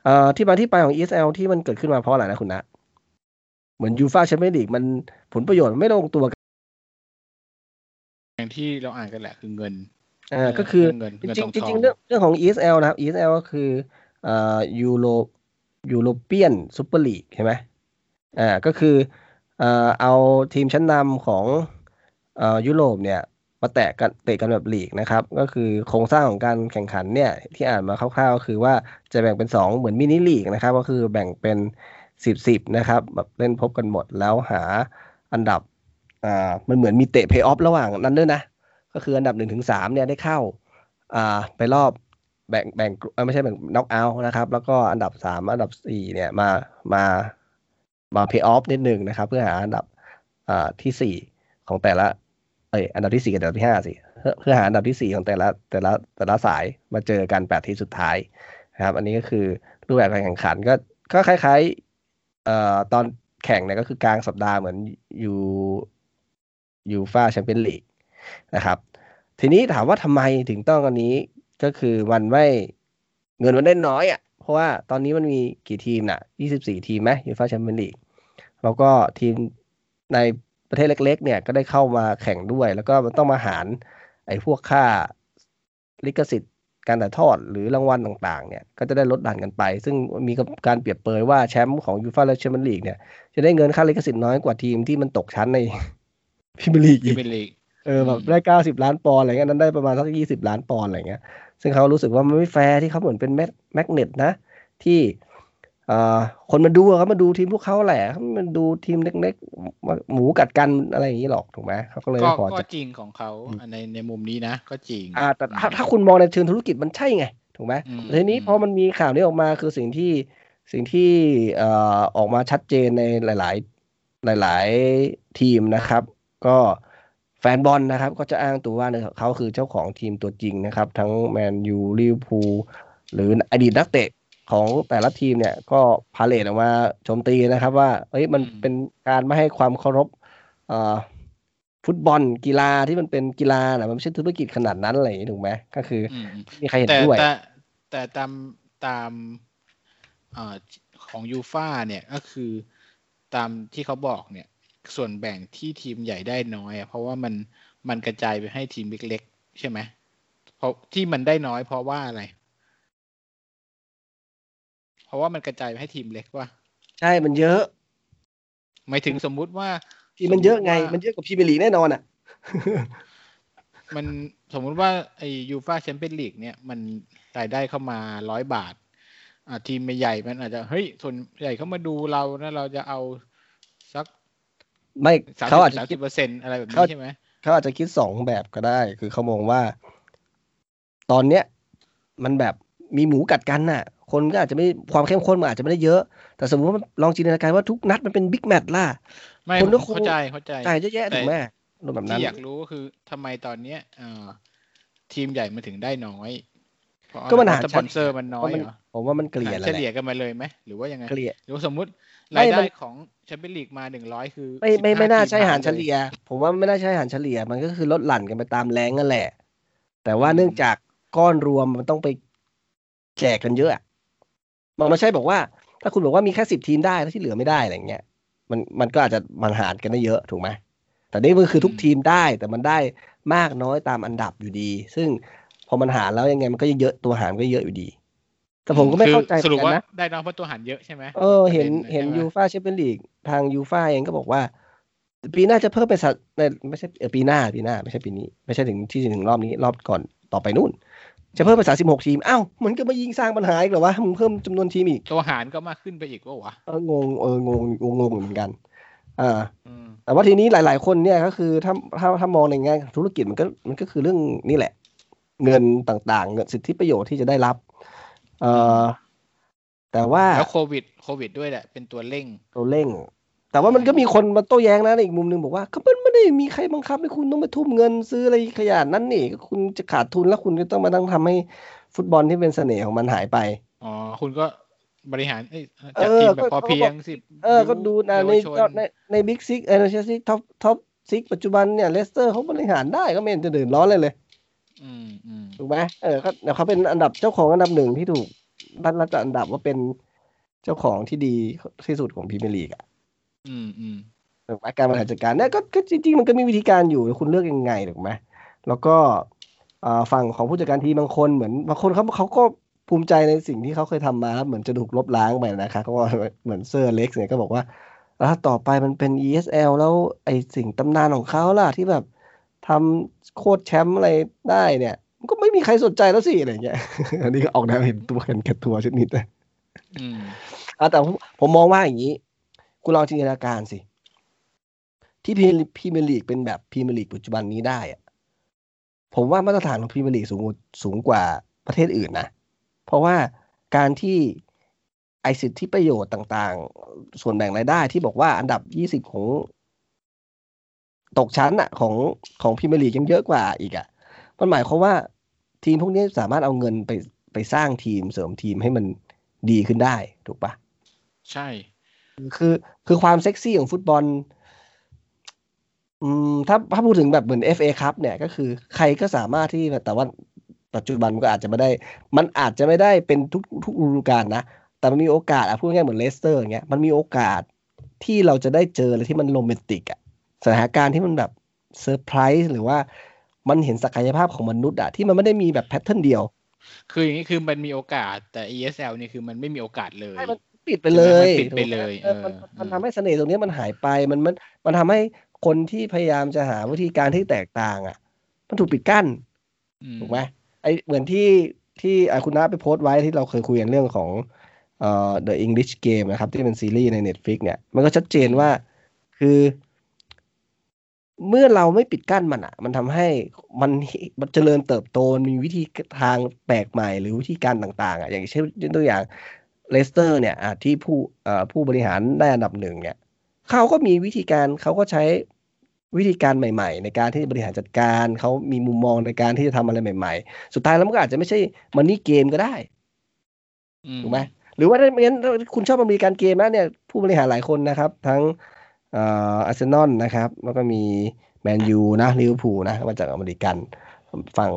อ่อที่มาที่ไปของ ESL ที่มันเกิดขึ้นมาเพราะอะไรนะคุณนะเหมือนยูฟาแชมเปี้ยนลีกมันผลประโยชน์ไม่ลงตัวกันอย่างที่เราอ่านกันแหละคือเงินอ่าก็คือเงินจเงินริทงองๆจทอริงงๆเรื่องเรื่องของ ESL นะครับ ESL ก็คืออ่ายูโรยูโรเปียนซูเปอร์ลีกใช่ไหมอ่าก็คืออ่าเอาทีมชั้นนำของอ่ายุโรปเนี่ย มาแตะกันเตะกันแบบลีกนะครับ ก็คือโครงสร้างของการแข่งขันเนี่ยที่อ่านมาคร่าวๆก็คือว่าจะแบ่งเป็นสองเหมือนมินิลีกนะครับ ก็คือแบ่งเป็นสิบสิบนะครับแบบเล่นพบกันหมดแล้วหาอันดับอ่ามันเหมือนมีเตะเพย์ออฟระหว่างนั้นด้วยนะ ก็คืออันดับหนึ่งถึงสามเนี่ยได้เข้าอ่าไปรอบแบ่งแบ่งไม่ใช่แบ่งน็อกเอาท์นะครับ แล้วก็อันดับสามอันดับสี่เนี่ยมามามาเพย์ออฟนิดหนึ่งนะครับ เพื่อหาอันดับอ่าที่สี่ของแต่ละ อยอันดับที่สี่กับอันดับที่ห้าสิเพื่อหาอันดับที่สี่ของแต่ละแต่ละแต่ละสายมาเจอกันแปดทีสุดท้ายนะครับ อันนี้ก็คือรูปแบบการแข่งขันก็ก็คล้ายๆเอ่อตอนแข่งเนี่ยก็คือกลางสัปดาห์เหมือนยูยูฟาแชมเปี้ยนลีกนะครับ ทีนี้ถามว่าทำไมถึงต้องอันนี้ก็คือมันไม่เงินมันได้น้อยอะ เพราะว่าตอนนี้มันมีกี่ทีมน่ะ 24 ทีมไหมยูฟาแชมเปี้ยนลีกแล้วก็ทีมใน ประเทศเล็ก ๆ เนี่ยก็ได้เข้ามาแข่งด้วย แล้วก็มันต้องมาหารไอ้พวกค่าลิขสิทธิ์การถ่ายทอดหรือรางวัลต่างๆ เนี่ยก็จะได้ลดหลั่นกันไป ซึ่งมีการเปรียบเปรยว่าแชมป์ของยูฟ่าและแชมเปี้ยนลีกเนี่ยจะได้เงินค่าลิขสิทธิ์น้อยกว่าทีมที่มันตกชั้นในพรีเมียร์ลีกที่อีกเป็นลีกเออแบบอืมได้เก้าสิบล้านปอนด์อะไรเงี้ยนั้นได้ประมาณสักยี่สิบล้านปอนด์อะไรเงี้ย ซึ่งเขารู้สึกว่ามันไม่แฟร์ที่เขาเหมือนเป็น mag magnet นะที่เอ่อ คนมาดูอะเขามาดูทีมพวกเขาแหละเขาไม่ดูทีมเล็กๆมาหมากัดกันอะไรอย่างนี้หรอกถูกไหมเขาก็เลยก็ไม่พอก็ใจจริงของเขาอืมในในมุมนี้นะ ก็จริงอ่าแต่ถ้าถ้าคุณมองในเชิงธุรกิจมันใช่ไง ถูกไหมอืมทีนี้อืมพอมันมีข่าวนี้ออกมาคือสิ่งที่สิ่งที่เอ่อออกมาชัดเจนในหลาย ๆ หลาย ๆ ทีมนะครับ ก็แฟนบอลนะครับ ก็จะอ้างตัวว่าเนี่ยเขาคือเจ้าของทีมตัวจริงนะครับ ทั้งแมนยูลิเวอร์พูลหรืออดีตนักเตะ ของแต่ละทีมเนี่ยก็พาเหรดออกมาโจมตีนะครับ ว่าเอ้ยมันเป็นการไม่ให้ความเคารพเอ่อฟุตบอลกีฬาที่มันเป็นกีฬานะมันไม่ใช่ธุรกิจขนาดนั้นอะไรอย่างนี้ถูกไหมก็คืออืมอืมไม่มีใครเห็นแต่ด้วย แต่แต่ตามตามเอ่อของยูฟ่าเนี่ยก็คือตามที่เขาบอกเนี่ย ส่วนแบ่งที่ทีมใหญ่ได้น้อยอะเพราะว่ามันมันกระจายไปให้ทีมเล็กๆใช่ไหมเพราะที่มันได้น้อยเพราะว่าอะไร เพราะว่ามันกระจายไปให้ทีมเล็กว่า ใช่มันเยอะ หมายถึงสมมุติว่าทีมมันเยอะไงสติว่ามันเยอะกว่าพรีเมียร์ลีกแน่นอนอะ มันสมมุติว่าไอยูฟาแชมเปี้ยนลีกเนี่ย มันรายได้เข้ามาร้อยบาทอ่าทีมใหญ่ๆมันอาจจะเฮ้ยส่วนใหญ่เขามาดูเรานะเราจะเอาสักไม่สามเขาอาจสิบจะสามคิสิดบเปอร์เซ็นอะไรแบบเขานี้ใช่ไหมเขาอาจจะคิดสองแบบก็ได้ คือเขามองว่า ตอนเนี้ย มันแบบ มีหมูกัดกันน่ะ คนก็อาจจะไม่ความเข้มข้นมันอาจจะไม่ได้เยอะ แต่สมมติว่าลองจินตนาการว่าทุกนัดมันเป็นบิ๊กแมตช์ล่ะไม่คนผก็มคงเข้าใจเข้าใจจ่ายเยอะแยะแต่ถูกไหมอารมณ์แบบนั้นที่อยากรู้ก็คือทำไมตอนเนี้ยเอ่อทีมใหญ่มันถึงได้น้อยเพราะก็มันอะไรหารเพราะสปอนเซอร์มันน้อยเพราะมันเหรอผมว่ามันเกลี่ยหารแหละเฉลี่ยกันมาเลยไหมหรือว่ายังไงเกลี่ยหรือว่าสมมุติไม่รายได้มันของแชมเปี้ยนลีกมาหนึ่งร้อยคือ ไม่ไม่15ไม่น่าทีใช่หารเฉลี่ย ผมว่าไม่น่าใช่หารเฉลี่ย มันก็คือลดหลั่นกันไปตามแรงนั่นแหละ แต่ว่าเนื่องจากก้อนรวมมันต้องไป แจกกันเยอะอะมันไม่ใช่บอกว่า ถ้าคุณบอกว่ามีแค่สิบทีมได้แล้วที่เหลือไม่ได้อะไรเงี้ย มันมันก็อาจจะมันหารกันได้เยอะถูกไหมแต่นี่มันคือทุกทีมได้แต่มันได้มากน้อยตามอันดับอยู่ดี ซึ่งพอมันหารแล้วยังไงมันก็เยอะตัวหารก็เยอะอยู่ดี แต่ผมก็ไม่เข้าใจสรุปว่านะได้น้องเพราะตัวหันเยอะใช่ไหมเออเห็นประด็เห็นใช่ไมยูฟาแชมเปี้ยนลีกทางยูฟาเองก็บอกว่า ปีหน้าจะเพิ่มเป็นสัดในไม่ใช่เออปีหน้าปีหน้า ไม่ใช่ปีนี้ ไม่ใช่ถึงที่จะถึงรอบนี้รอบก่อนต่อไปนู่น จะเพิ่มเป็นสามสิบหกทีม อ้าว มันก็มายิงสร้างปัญหาอีกเหรอวะ มึงเพิ่มจำนวนทีมอีก ตัวหารก็มากขึ้นไปอีกว่าวะเอองง เอองงง งงเหมือนกัน อ่าอืมแต่ว่าทีนี้หลาย ๆ คนเนี่ยก็คือถ้าถ้าถ้ามองในแง่ธุรกิจมันก็มันก็คือเรื่องนี่แหละ เงินต่างๆ เงินสิทธิประโยชน์ที่จะได้รับ เอ่อ แต่ว่า แล้วโควิด โควิดด้วยแหละ เป็นตัวเร่ง ตัวเร่ง แต่ว่ามันก็มีคนมาโต้แย้งนะในอีกมุมหนึ่งบอกว่าก็มันไม่ได้มีใครบังคับให้คุณต้องไปทุ่มเงินซื้ออะไรขนาดนั้นนี่คุณจะขาดทุนแล้วคุณก็ต้องมาตั้งทำให้ฟุตบอลที่เป็นเสน่ห์ของมันหายไปอ๋อคุณก็บริหารเอ้ยเอจัดอทีมแบบก็พอเพียงสิเออก็ดูนะในเยาวชนในใน big six เออในเชลซี top top six ปัจจุบันเนี่ยเลสเตอร์เขาบริหารได้ก็ไม่เห็นจะเดือดร้อนเลยเลยอืมอืมถูกไหมเออก็แต่เขาเป็นอันดับเจ้าของอันดับหนึ่งที่ถูกรัฐรัฐจัดอันดับว่าเป็นเจ้าของที่ดีที่สุดของพรีเมียร์ลีกอะ อืมอืมถูกไหมการบริหารจัดการเนี่ยก็ก็จริง ๆ มันก็มีวิธีการอยู่คุณเลือกยังไงถูกไหมแล้วก็อ่าฝั่งของผู้จัดการทีมบางคนเหมือนบางคนเขาเขาก็ภูมิใจในสิ่งที่เขาเคยทำมาแล้วเหมือนจะถูกลบล้างไปนะครับเขาว่าเหมือนเซอร์เล็กซ์เนี่ยก็บอกว่า แล้วถ้าต่อไปมันเป็น ESL แล้วไอสิ่งตำนานของเขาล่ะที่แบบทำโคตรแชมป์อะไรได้เนี่ยมันก็ไม่มีใครสนใจแล้วสิอะไรเงี้ย อันนี้ก็ออกแนวเห็นตัวเห็นแก่ตัวชนิดนะอืมอะแต่ผมผมมองว่าอย่างนี้ คุณลองจินตนาการสิ ที่พรีเมียร์ลีกเป็นแบบพรีเมียร์ลีกปัจจุบันนี้ได้อะผมว่ามาตรฐานของพรีเมียร์ลีกสูงกว่าสูงกว่าประเทศอื่นนะ เพราะว่าการที่ไอ้สิทธิประโยชน์ต่างๆ ส่วนแบ่งรายได้ที่บอกว่าอันดับยี่สิบของ ตกชั้นอะของของพรีเมียร์ลีกยังเยอะกว่าอีกอะมันหมายความว่าทีมพวกนี้สามารถเอาเงินไปไปสร้างทีมเสริมทีมให้มันดีขึ้นได้ ถูกปะใช่ คือ คือความเซ็กซี่ของฟุตบอล อืมถ้าถ้าพูดถึงแบบเหมือน FA ครับเนี่ยก็คือใครก็สามารถที่แต่ว่าปัจจุบันมันก็อาจจะไม่ได้ มันอาจจะไม่ได้เป็นทุกทุกฤดูกาลนะ แต่มันมีโอกาสอะพูดง่ายๆเหมือนเลสเตอร์อย่างเงี้ยมันมีโอกาสที่เราจะได้เจออะไรที่มันโรแมนติกอะสถานการณ์ที่มันแบบเซอร์ไพรส์หรือว่ามันเห็นศักยภาพของมนุษย์อะที่มันไม่ได้มีแบบ pattern เดียว คืออย่างนี้คือมันมีโอกาสแต่ ESL นี่คือมันไม่มีโอกาสเลยใช่มัน ปิดไปเลยมันปิดไปเลยถูกไหมเออมันเออมันเออทำให้เสน่ห์ตรงนี้มันหายไปมันมันมันทำให้คนที่พยายามจะหาวิธีการที่แตกต่าง อะ มันถูกปิดกั้นอืมถูกไหมไอเหมือนที่ที่อะคุณน้าไปโพสต์ไว้ที่เราเคยคุยกันเรื่องของเอ่อ The English Game นะครับ ที่เป็นซีรีส์ใน Netflix เนี่ย มันก็ชัดเจนว่าคือ เมื่อเราไม่ปิดกั้นมันอะ มันทำให้มันมันเจริญเติบโตมันมีวิธีทางแปลกใหม่ หรือวิธีการต่าง ๆอะอย่างเช่นยกตัวอย่าง เลสเตอร์เนี่ยอะที่ผู้เอ่อผู้บริหารได้อันดับหนึ่งเนี่ยเขาก็มีวิธีการเขาก็ใช้วิธีการใหม่ ๆ ในการที่จะบริหารจัดการเขามีมุมมองในการที่จะทำอะไรใหม่ ๆ สุดท้ายแล้วมันก็อาจจะไม่ใช่ money game ก็ได้อืถูกไหมหรือว่าถ้าไม่งั้นถ้าคุณชอบ American game นะเนี่ยผู้บริหารหลายคนนะครับ ทั้งเอ่ออาร์เซนอลนะครับ แล้วก็มีแมนยูนะลิเวอร์พูลนะมาจากอเมริกันฝั่ง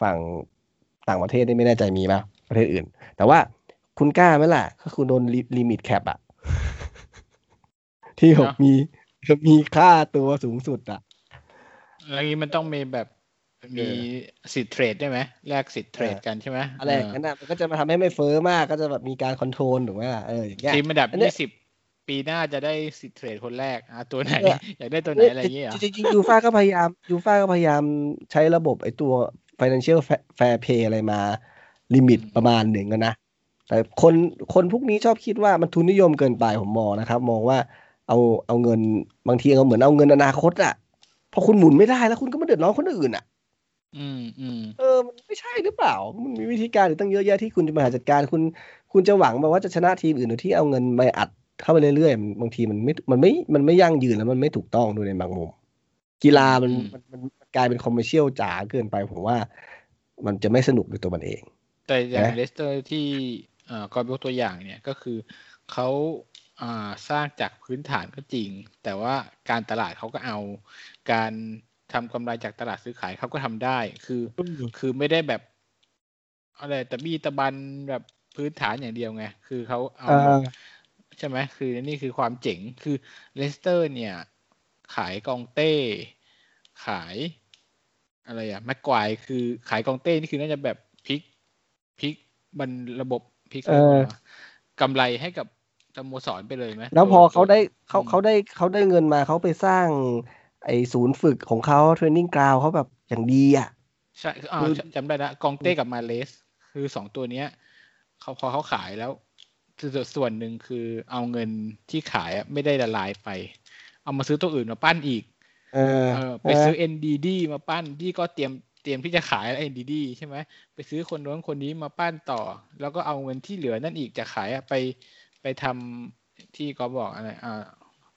ฝั่งต่างประเทศนี่ไม่แน่ใจมีป่ะประเทศอื่น แต่ว่า คุณกล้าไหมล่ะก็คุณโดน limit cap อะที่บอกมีมีค่าตัวสูงสุดอะแล้วนี่มันต้องมีแบบมีสิทธิ์ trade ได้ไหมแลกสิทธิ์ trade กันใช่ไหมอะไรอย่างนั้นนะมันก็จะมาทำให้ไม่เฟ้อมากก็จะแบบมีการ control ถูกไหมล่ะเอออย่างเงี้ยทีมอันดับอันเนี้ยยี่สิบปีหน้าจะได้สิทธิ์เทรดคนแรกอะตัวไหนเนี่ยอยากได้ตัวไหนอะไรอย่างเงี้ยเหรอจริงๆจริงๆยูฟ่าก็พยายามยูฟ่าก็พยายามใช้ระบบไอ้ตัว financial fair play อะไรมาลิมิตประมาณหนึ่งกันนะ แต่คนคนพวกนี้ชอบคิดว่ามันทุนนิยมเกินไปผมมองนะครับ มองว่าเอาเอาเงินบางทีเอาเหมือนเอาเงินอนาคตอะพอคุณหมุนไม่ได้แล้วคุณก็มาเดือดร้อนคนอื่นอะอืมอืมเออมันไม่ใช่หรือเปล่า มันมีวิธีการอีกตั้งเยอะแยะที่คุณจะบริหารจัดการคุณ คุณจะหวังแบบว่าจะชนะทีมอื่นโดยที่เอาเงินไปอัดเข้าไปเรื่อยๆมันบางทีมันไม่มันไม่มันไม่ยั่งยืนแล้วมันไม่ถูกต้องด้วยในบางมุมกีฬามันมันมันมันกลายเป็น commercial จ๋าเกินไปผมว่า มันจะไม่สนุกในตัวมันเอง แต่อย่างนะเลสเตอร์ที่เอ่อ ก็ยกตัวอย่างเนี่ยก็คือเขาอ่าสร้างจากพื้นฐานก็จริง แต่ว่าการตลาดเขาก็เอา การทำกำไรจากตลาดซื้อขายเขาก็ทำได้ คือคือไม่ได้แบบอะไรตะบี้ตะบันแบบพื้นฐานอย่างเดียวไง คือเขาเอาเออใช่ไหมคือนี่คือความเจ๋ง คือเลสเตอร์เนี่ย ขายกองเต้ ขาย อะไรอะแม็กไกวร์คือขายกองเต้ นี่คือน่าจะแบบพลิกพลิกมันระบบ พลิกเออกำไรให้กับสโมสรไปเลยไหมแล้วพอตัวเขาได้เขาอืมเขาได้เขาได้เงินมาเขาไปสร้าง ไอศูนย์ฝึกของเขาเทรนนิ่งกราวเขาแบบอย่างดีอะ ใช่คืออ่าคือจำจำได้ละกองเต้กับมาเลส คือสองตัวเนี้ยเขาพอเขาขายแล้วคือส่วนหนึ่งคือเอาเงินที่ขายอะไม่ได้ละลายไป เอามาซื้อตัวอื่นมาปั้นอีก เออเออไปซื้อ NDD มาปั้นที่ก็เตรียมเตรียมที่จะขาย NDD ใช่ไหมไปซื้อคนโน้นคนนี้มาปั้นต่อ แล้วก็เอาเงินที่เหลือนั่นอีกจะขายอะไปไปทำที่ก็บอกอะไรอ่า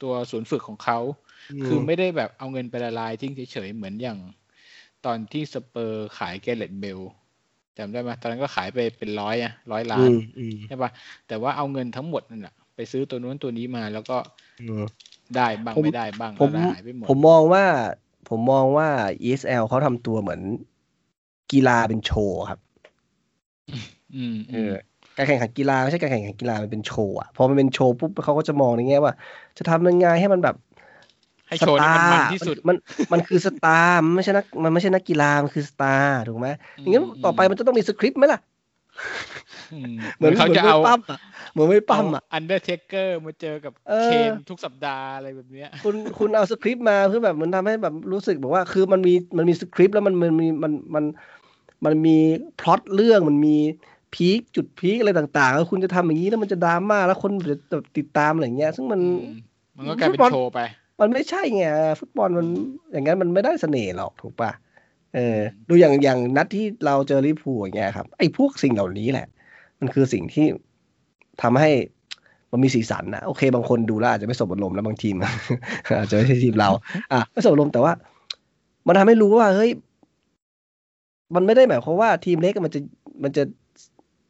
ตัวศูนย์ฝึกของเขา คือไม่ได้แบบเอาเงินไปละลายทิ้งเฉยๆเหมือนอย่าง ตอนที่สเปอร์ขายเกเรตเบลจำได้ไหมตอนนั้นก็ขายไปเป็นร้อยอะร้อยล้าอืนมอืมใช่ปะแต่ว่าเอาเงินทั้งหมดนั่นแหละไปซื้อตัวนู้นตัวนี้มาแล้วก็อืมได้บ้างผมไม่ได้บ้างผมแล้วหายไปหมดผมมองว่า ผมมองว่า ESL เขาทำตัวเหมือนกีฬาเป็นโชว์ครับอืมเออการแข่งขันกีฬาไม่ใช่การแข่งขันกีฬามันเป็นโชว์อะพอมันเป็นโชว์ปุ๊บเขาก็จะมองในแง่ว่า จะทำยังไงให้มันแบบให้โชว์นี่มันมันที่สุดมันมันมันคือ star มันไม่ใช่นักมันไม่ใช่นักกีฬามันคือ star ถูกไหมอย่างงั้นต่อไปมันจะต้องมีสคริปต์ไหมล่ะอืม เหมือนเขาจะเหมืนเอาม่ปล้ำอะเหมือนมวยปล้ำอะอันเดอร์เทเกอร์มาเจอกับเออเคนทุกสัปดาห์อะไรแบบเนี้ย คุณคุณเอาสคริปต์มาเพื่อแบบมันทำให้แบบรู้สึกแบบว่า คือมันมีมันมีสคริปต์แล้วมันมันมีมันมันมันมีพล็อตเรื่องมันมี peak จุด peak อะไรต่างๆ แล้วคุณจะทำอย่างนี้แล้วมันจะดราม่าแล้วคนจะแบบติดตามอะไรอย่างเงี้ย ซึ่งมันอืมมันก็กลายเป็นฟุตบอลโชว์ไป มันไม่ใช่ไงฟุตบอลมันอย่างนั้นมันไม่ได้เสน่ห์หรอกถูกปะ เออดูอย่างอย่างนัดที่เราเจอลิเวอร์พูลอย่างเงี้ยครับไอ้พวกสิ่งเหล่านี้แหละ มันคือสิ่งที่ทำให้มันมีสีสันนะโอเค บางคนดูแล้วอาจจะไม่สมอารมณ์แล้วบางทีมอาจจะไม่ใช่ทีมเรา อะไม่สมอารมณ์แต่ว่า มันทำให้รู้ว่า เฮ้ย มันไม่ได้หมายความว่าทีมเล็กมันจะมันจะ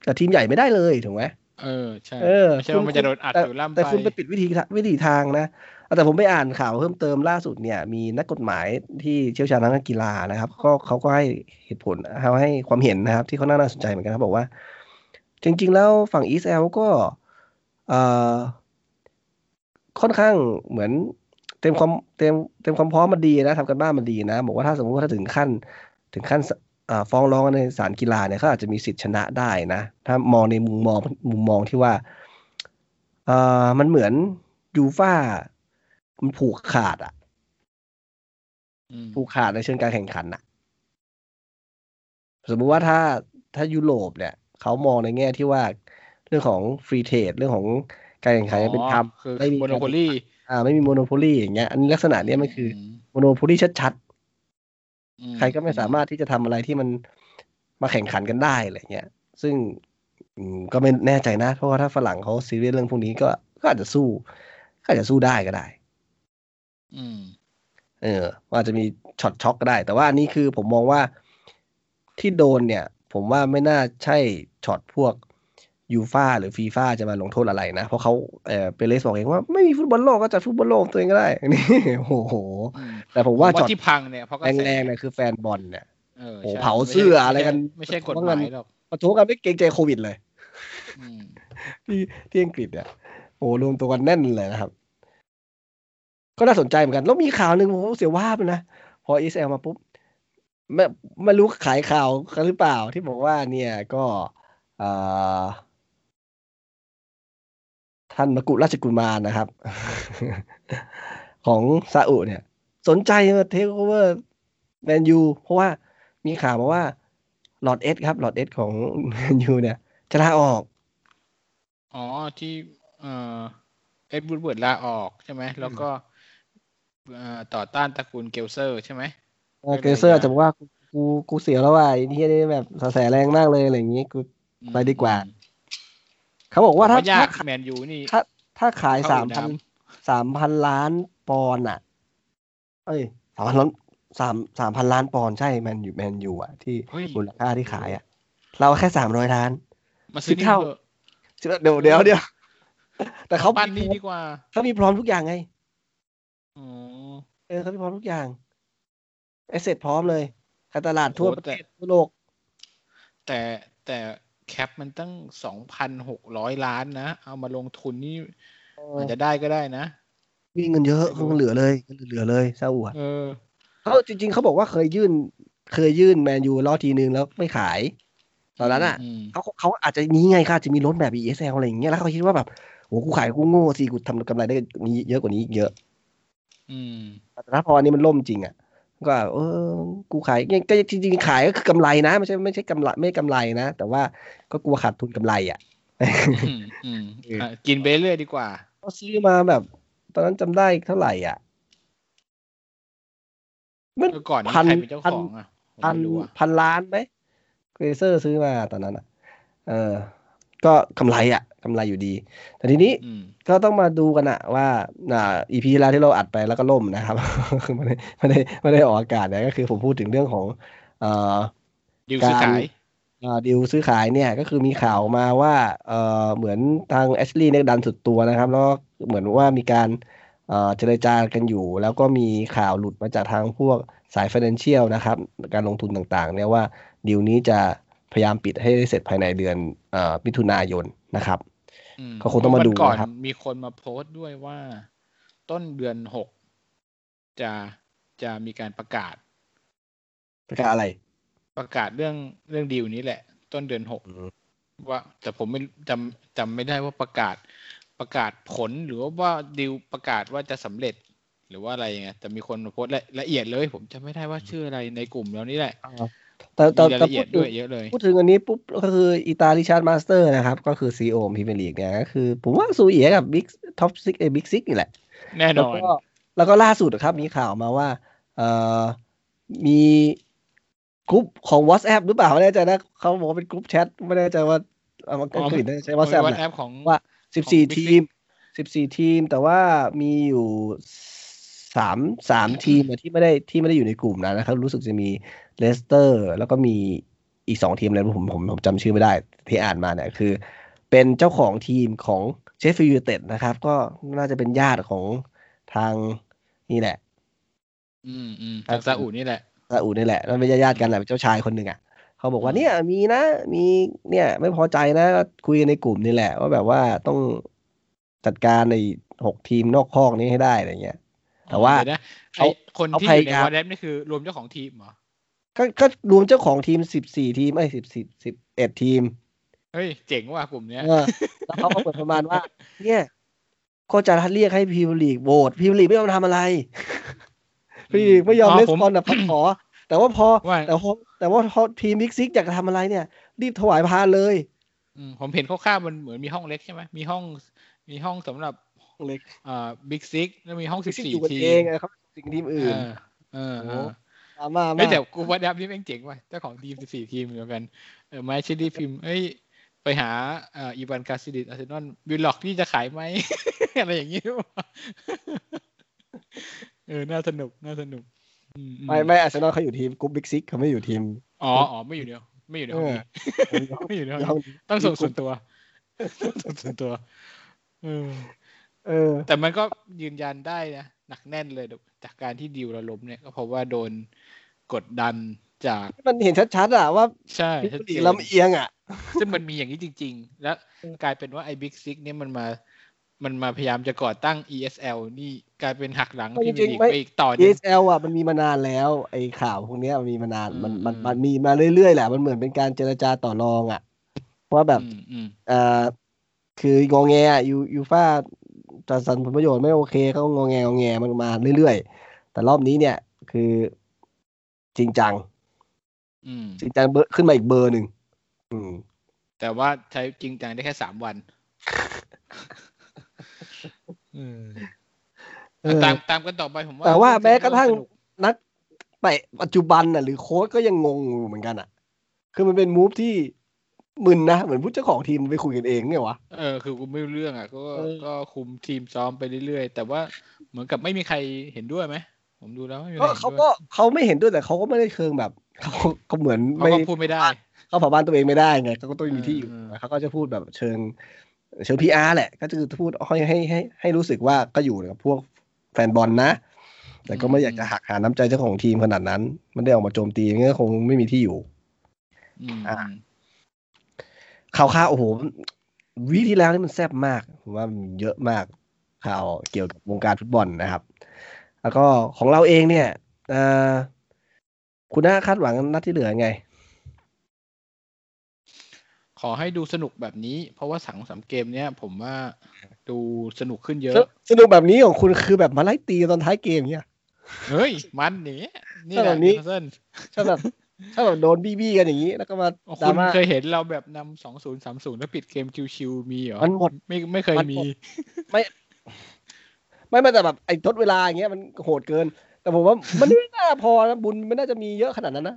กับทีมใหญ่ไม่ได้เลยถูกไหมเออใช่เออไม่ใช่ว่ามันจะโดนอัดแต่อยู่ล่ำแต่ไปคุณไปปิดวิธีทางวิธีทางนะเอา แต่ผมไปอ่านข่าวเพิ่มเติมล่าสุดเนี่ย มีนักกฎหมายที่เชี่ยวชาญทางด้านกีฬานะครับ ก็เขาก็ให้เหตุผลเขาให้ความเห็นนะครับ ที่เขาน่าสนใจเหมือนกันครับบอกว่า จริง ๆ แล้วฝั่งอีสเอลก็ค่อนข้างเหมือนเต็มความเต็มเต็มความพร้อมมันดีนะทำกันบ้านมันดีนะ บอกว่าถ้าสมมติว่าถ้าถึงขั้นถึงขั้นฟ้องร้องในศาลกีฬาเนี่ยเขาอาจจะมีสิทธิ์ชนะได้นะ ถ้ามองในมุมมองมุมมองที่ว่ามันเหมือนยูฟ่า มันผูกขาดอะอืมผูกขาดในเชิงการแข่งขันอะสมมุติว่าถ้าถ้ายุโรปเนี่ยเขามองในแง่ที่ว่าเรื่องของ free trade เรื่องของการแข่งขันอย่างเป็นธรรมคือไม่มีโมโนการ poly อ่า ไม่มี monopoly อย่างเงี้ย อันนี้ลักษณะเนี้ยมันคือ monopoly ชัดๆ ใครก็ไม่สามารถที่จะทำอะไรที่มันมาแข่งขันกันได้อะไรเงี้ย ซึ่งอืมก็ไม่แน่ใจนะ เพราะว่าถ้าฝรั่งเขาซีเรียสเรื่องพวกนี้ก็ก็อาจจะสู้ก็อาจจะสู้ได้ก็ได้ อืม เออว่าอาจจะมีช็อตช็อกก็ได้ แต่ว่าอันนี้คือผมมองว่าที่โดนเนี่ย ผมว่าไม่น่าใช่ช็อตพวกยูฟาหรือฟีฟ่าจะมาลงโทษอะไรนะ เพราะเขาเออเปเรสบอกเองว่าไม่มีฟุตบอลโลกก็จัดฟุตบอลโลกตัวเองก็ได้ นี่โอ้โหอืมแต่ผมว่าว่าช็อตที่พังเนี่ยเพราะกระแสแรงๆเนี่ยคือแฟนบอลเนี่ยเออโอ้ใช่เผาม่ใช่เสื้ออะไรกัน ไม่ใช่กฎเพราะหงั้มานยหรอกประท้วงกันไม่เกรงใจโควิดเลยอืมที่ที่อังกฤษเนี่ยโอ้รวมตัวกันแน่นเลยนะครับ ก็น่าสนใจเหมือนกัน แล้วมีข่าวหนึ่งผมเสียว่าไปนะ พอ ESL มาปุ๊บไม่ไม่รู้ขายข่าวกันหรือเปล่าที่บอกว่าเนี่ยก็อ่อท่านมกุฎราชกุมารนะครับ ของซาอุเนี่ย สนใจมาเทคโอเวอร์แมนยูเพราะว่ามีข่าวมาว่าหลอดเอสครับหลอดเอสของแมนยูเนี่ย จะลาออก อ๋อที่เออเอ็ดวูดเวิร์ดลาออกใช่ไหมแล้วก็ ต่อต้านตระกูลเกลเซอร์ใช่ไหมเออเกลเซอร์อาจจะบอกว่ากูกูกูเสียแล้วว่ะไอ้ที่นี่แบบกระแสแรงมากเลยอะไรอย่างงี้กูอืมไปดีกว่า เขาบอกว่าถ้าผมยากถ้าแมนยูนี่ถ้าถ้าขายเข้าสามอยู่พันน้สามพันล้านปอนด์อะ เอ้ยสามพันล้านสามสามพันล้านปอนด์ใช่แมนยูแมนยูอะที่เฮ้ยมูลค่าที่ขายอะ เราแค่สามร้อยล้าน มาซื้อสิบนี่เท่าเถอะเดี๋ยวเดี๋ยวเดี๋ยวแต่เขาปั้นนี่ดีกว่าเขามีพร้อมทุกอย่างไงอ๋อ เออเขามีพร้อมทุกอย่างเอสเซทพร้อมเลยการตลาดทั่วประเทศทั่วโลก แต่แต่แคปมันตั้งสองพันหกร้อยล้านนะ เอามาลงทุนนี่อาจจะได้ก็ได้นะ มีเงินเยอะเงินเหลือเลยเงินเหลือเลยซาอุอะเออเขาจริง ๆเขาบอกว่าเคยยื่น เคยยื่นแมนยูรอบทีนึงแล้วไม่ขาย ตอนนั้นอะมเขาเขาอาจจะนี้ไงค่ะจะมีรถแบบ ESL อะไรอย่างเงี้ยแล้วเขาคิดว่าแบบโหกูขายกูโง่สิกูทำกำไรได้มีเยอะกว่านี้อีกเยอะ อืม แต่ถ้าพออันนี้มันล่มจริงอะก็เออกูขายยังก็จริงๆขายก็คือกำไรนะไม่ใช่ไม่ใช่กำไรไม่กำไรนะ แต่ว่าก็กลัวขาดทุนกำไรอะอืมอืมอะกินไปเรื่อยดีกว่าเขาซื้อมาแบบ ตอนนั้นจำได้เท่าไหร่อะมันเมื่อก่อนนี้พันใครเป็นเจ้าของอะผมพันไม่รู้อะพันล้านไหมเกรเซอร์ซื้อมาตอนนั้นอะ เออ ก็กำไรอะกำไรอยู่ดี แต่ทีนี้อืมก็ต้องมาดูกันอะว่าอ่าอีพีแล้วที่เราอัดไปแล้วก็ล่มนะครับคือไม่ได้ไม่ได้ไม่ได้ออกอากาศเนี่ยก็คือผมพูดถึงเรื่องของเอ่อดิวซื้อขายอ่าดีลซื้อขายเนี่ยก็คือมีข่าวมาว่าเอ่อเหมือนทางแอชลีย์เนี่ยดันสุดตัวนะครับ แล้วก็เหมือนว่ามีการเอ่อเจรจากันอยู่ แล้วก็มีข่าวหลุดมาจากทางพวกสาย financial นะครับ การลงทุนต่างๆ เนี่ยว่าดีลนี้จะ พยายามปิดให้เสร็จภายในเดือนเอ่อมิถุนายนนะครับอืมก็คงต้องมาดูวันก่อนนะครับ มีคนมาโพสต์ด้วยว่า ต้นเดือนหกจะจะมีการประกาศ ประกาศอะไร ประกาศเรื่องเรื่องดีลนี้แหละ ต้นเดือนหกอืมว่าแต่ผมไม่จำจำไม่ได้ว่าประกาศประกาศผลหรือว่าดีลประกาศว่าจะสำเร็จ หรือว่าอะไรไงแต่มีคนมาโพสต์ละละเอียดเลย ผมจำไม่ได้ว่าชื่ออะไรในกลุ่มแล้วนี่แหละ แต่แต่มีรายแต่ละเอีพูยดดถึด้งวยเยอะเลยพูดถึงอันนี้ปุ๊บก็คืออิตาลิชาร์ดมาสเตอร์นะครับ ก็คือซีโอพรีเมียร์ลีกเนี่ยก็คือ ผมว่าซูเอียกับบิ๊กท็อปซิกเอบิ๊กซิกนี่แหละ แน่นแล้วอนก็แล้วก็ล่าสุดครับมีข่าวมาว่า เอ่อมีกลุ่มของ WhatsApp หรือเปล่าไม่แน่ใจนะเขาบอกว่าเป็นกลุ่มแชทไม่แน่ใจว่าเอามาอังกฤษน่าจะใช้ WhatsApp วันแหละแอปของว่าของ14 Big ทีม14ทีม แต่ว่ามีอยู่ สามสามทีมอะที่ไม่ได้ที่ไม่ได้อยู่ในกลุ่มนั้นนะครับ รู้สึกจะมีเลสเตอร์ แล้วก็มีอีกสองทีมอะไรผมผมผมจำชื่อไม่ได้ที่อ่านมาเนี่ยคือ เป็นเจ้าของทีมของเชฟฟิลด์ยูไนเต็ดนะครับ ก็น่าจะเป็นญาติของทางนี่แหละ อืมอืมครัจาบกซาอุนี่แหละซาอุนี่แหละมันเป็นญาติๆกันแหละเป็นเจ้าชายคนหนึ่งอะเขาบอกว่าอืมเนี่ยมีนะ มีเนี่ย ไม่พอใจนะก็คุยกันในกลุ่มนี่แหละ ว่าแบบว่าต้องจัดการในหกทีมนอกคอกนี้ให้ได้อะไรเงี้ย แต่ว่าเดี๋ยนะเขาไอคนเขาที่พอยู่ยาในยามวอลเลนี่คือรวมเจ้าของทีมเหรอก็ก็รวมเจ้าของทีมสิบสี่ทีมไอ้สิบสิบสิบเอ็ดทีม เฮ้ย เจ๋งว่ะกลุ่มเนี้ยเออแล้วเขาก็เปิดประมาณว่า เนี่ยก็จะเรียกให้พรีเมียร์ลีกโหวตพรีเมียร์ลีกไม่ยอมทำอะไรพรีเมียร์ลีกไม่ยอมอ๋อเลสผมปอนแบบขอ แต่ว่าพอว่าแต่พอแต่ว่าพอทีมมิกซิกอยากจะทำอะไรเนี่ย รีบถวายพานเลยอืมผมเห็นคร่าวๆมันเหมือนมีห้องเล็กใช่ไหมมีห้องมีห้องสำหรับ เล็กอ่าบิ๊กซิกแล้วมีห้องสิบสี่อยู่กันทีเองมไงครับสิ่งทีมเออื่นอเออเออตามมาเฮ้มายแต่กูว่าดับนี่แม่งเจ๋งว่ะเจ้าของทีมสิบสี่ทีมเหมือนกันเออไมาชิดีพิมพ์เอ้ยไปหาเอ่ออีวานกาซิดิตอาร์เซนอลวิลล็อกนี่จะขายไหมอะไรอย่างนี้วะเออ น่าสนุก น่าสนุกอือืไม่ ไม่อาร์เซนอลเขาอยู่ทีมกรุ๊ปบิ๊กซิกเขาไม่อยู่ทีม อ๋ออ๋อไม่อยู่เดียว ไม่อยู่ในห้องนี้ไม่อยู่ในห้องห้องนี้ต้องส่งส่วนตัวต้องส่งส่วนตัวเออ เออ แต่มันก็ยืนยันได้นะหนักแน่นเลยจากการที่ดีลเราล้มเนี่ยก็เพราะว่าโดนกดดันจาก มันเห็นชัดๆอะว่าใช่พิชัดมเจลีกนลำเอียงอะ ซึ่งมันมีอย่างนี้จริง ๆ แล้วกลายเป็นว่าไอ้ Big Six เนี่ยมันมา มันมาพยายามจะก่อตั้ง ESL นี่กลายเป็นหักหลังไม่พี่จริมีงลีกๆไม่ไปอีกต่อหนึง ESL อะมันมีมานานแล้ว ไอ้ข่าวพวกเนี้ยมันมีมานานมันมันอืมมันมีมาเรื่อยๆแหละมันเหมือนเป็นการเจรจาต่อรองอะว่าแบบอืมอืมเอ่อคืองอแงอะยูยูฟ่า จัดสรรผลประโยชน์ไม่โอเคเขางอแงงอแงมันมาเรื่อยๆ แต่รอบนี้เนี่ยคือจริงจังอืมจริงจังเบอร์ขึ้นมาอีกเบอร์หนึ่งอืมแต่ว่าใช้จริงจังได้แค่สามวันอืมเออตามตามกันต่อไปผมว่า แต่ว่าแม้กระทั่งสนุนักเตะปัจจุบันน่ะ หรือโค้ชก็ยังงงอยู่เหมือนกันอะ คือมันเป็นมูฟที่ มึนนะ เหมือนผู้เจ้าของทีมไปคุยกันเองไงวะ เออ คือกูไม่รู้เรื่องอะ ก็เออก็คุมทีมซ้อมไปเรื่อยๆ แต่ว่าเหมือนกับไม่มีใครเห็นด้วยไหม ผมดูแล้วไม่มีใครก็เห็นเขาด้ก็วยเขาไม่เห็นด้วยแต่เขาก็ไม่ได้เชิงแบบเขาเขาเหมือนเขาไม่ก็พูดไม่ได้ เขาเผาบ้านตัวเองไม่ได้ไงเขาก็ต้องมีที่อยู่เออเออเขาก็จะพูดแบบเชิง เชิงพีอาร์แหละ ก็คือพูดให้ให้ให้ให้รู้สึกว่าก็อยู่กับพวกแฟนบอลนะ แต่ก็ไม่อยากจะหักหาน้ำใจเจ้าของทีมขนาดนั้น มันได้ออกมาโจมตีงั้นก็คงไม่มีที่อยู่อืมอ่า ข่าวข่าวโอ้โหweek ที่แล้วนี่มันแซ่บมากผมว่ามันเยอะมากข่าวเกี่ยวกับวงการฟุตบอลนะครับ แล้วก็ของเราเองเนี่ยเอ่อคุณน่าคาดหวังนัดที่เหลือไง ขอให้ดูสนุกแบบนี้ เพราะว่าสังสามเกมเนี้ย ผมว่าดูสนุกขึ้นเยอะ สนุกแบบนี้ของคุณคือแบบมาไล่ตีตอนท้ายเกมเนี่ยเฮ้ย มันอย่างเนี้ยนี่ถ้าแหแบละบนี้นิวคาสเซิลถ้าแบบ ถ้าแบบโดนบี้บี้กันอย่างนี้ แล้วก็มาดคุราณม่าเคยเห็นเราแบบนำสองศูนย์สามศูนย์แล้วปิดเกมชิวๆมีเหรอ มันหมด ไม่ไม่เคยมันหมีมดไม่ ไม่แต่แบบไอ้ทดเวลาอย่างเงี้ยมันโหดเกิน แต่ผมว่ามันไม่น่าพอนะบุญไม่น่าจะมีเยอะขนาดนั้นนะ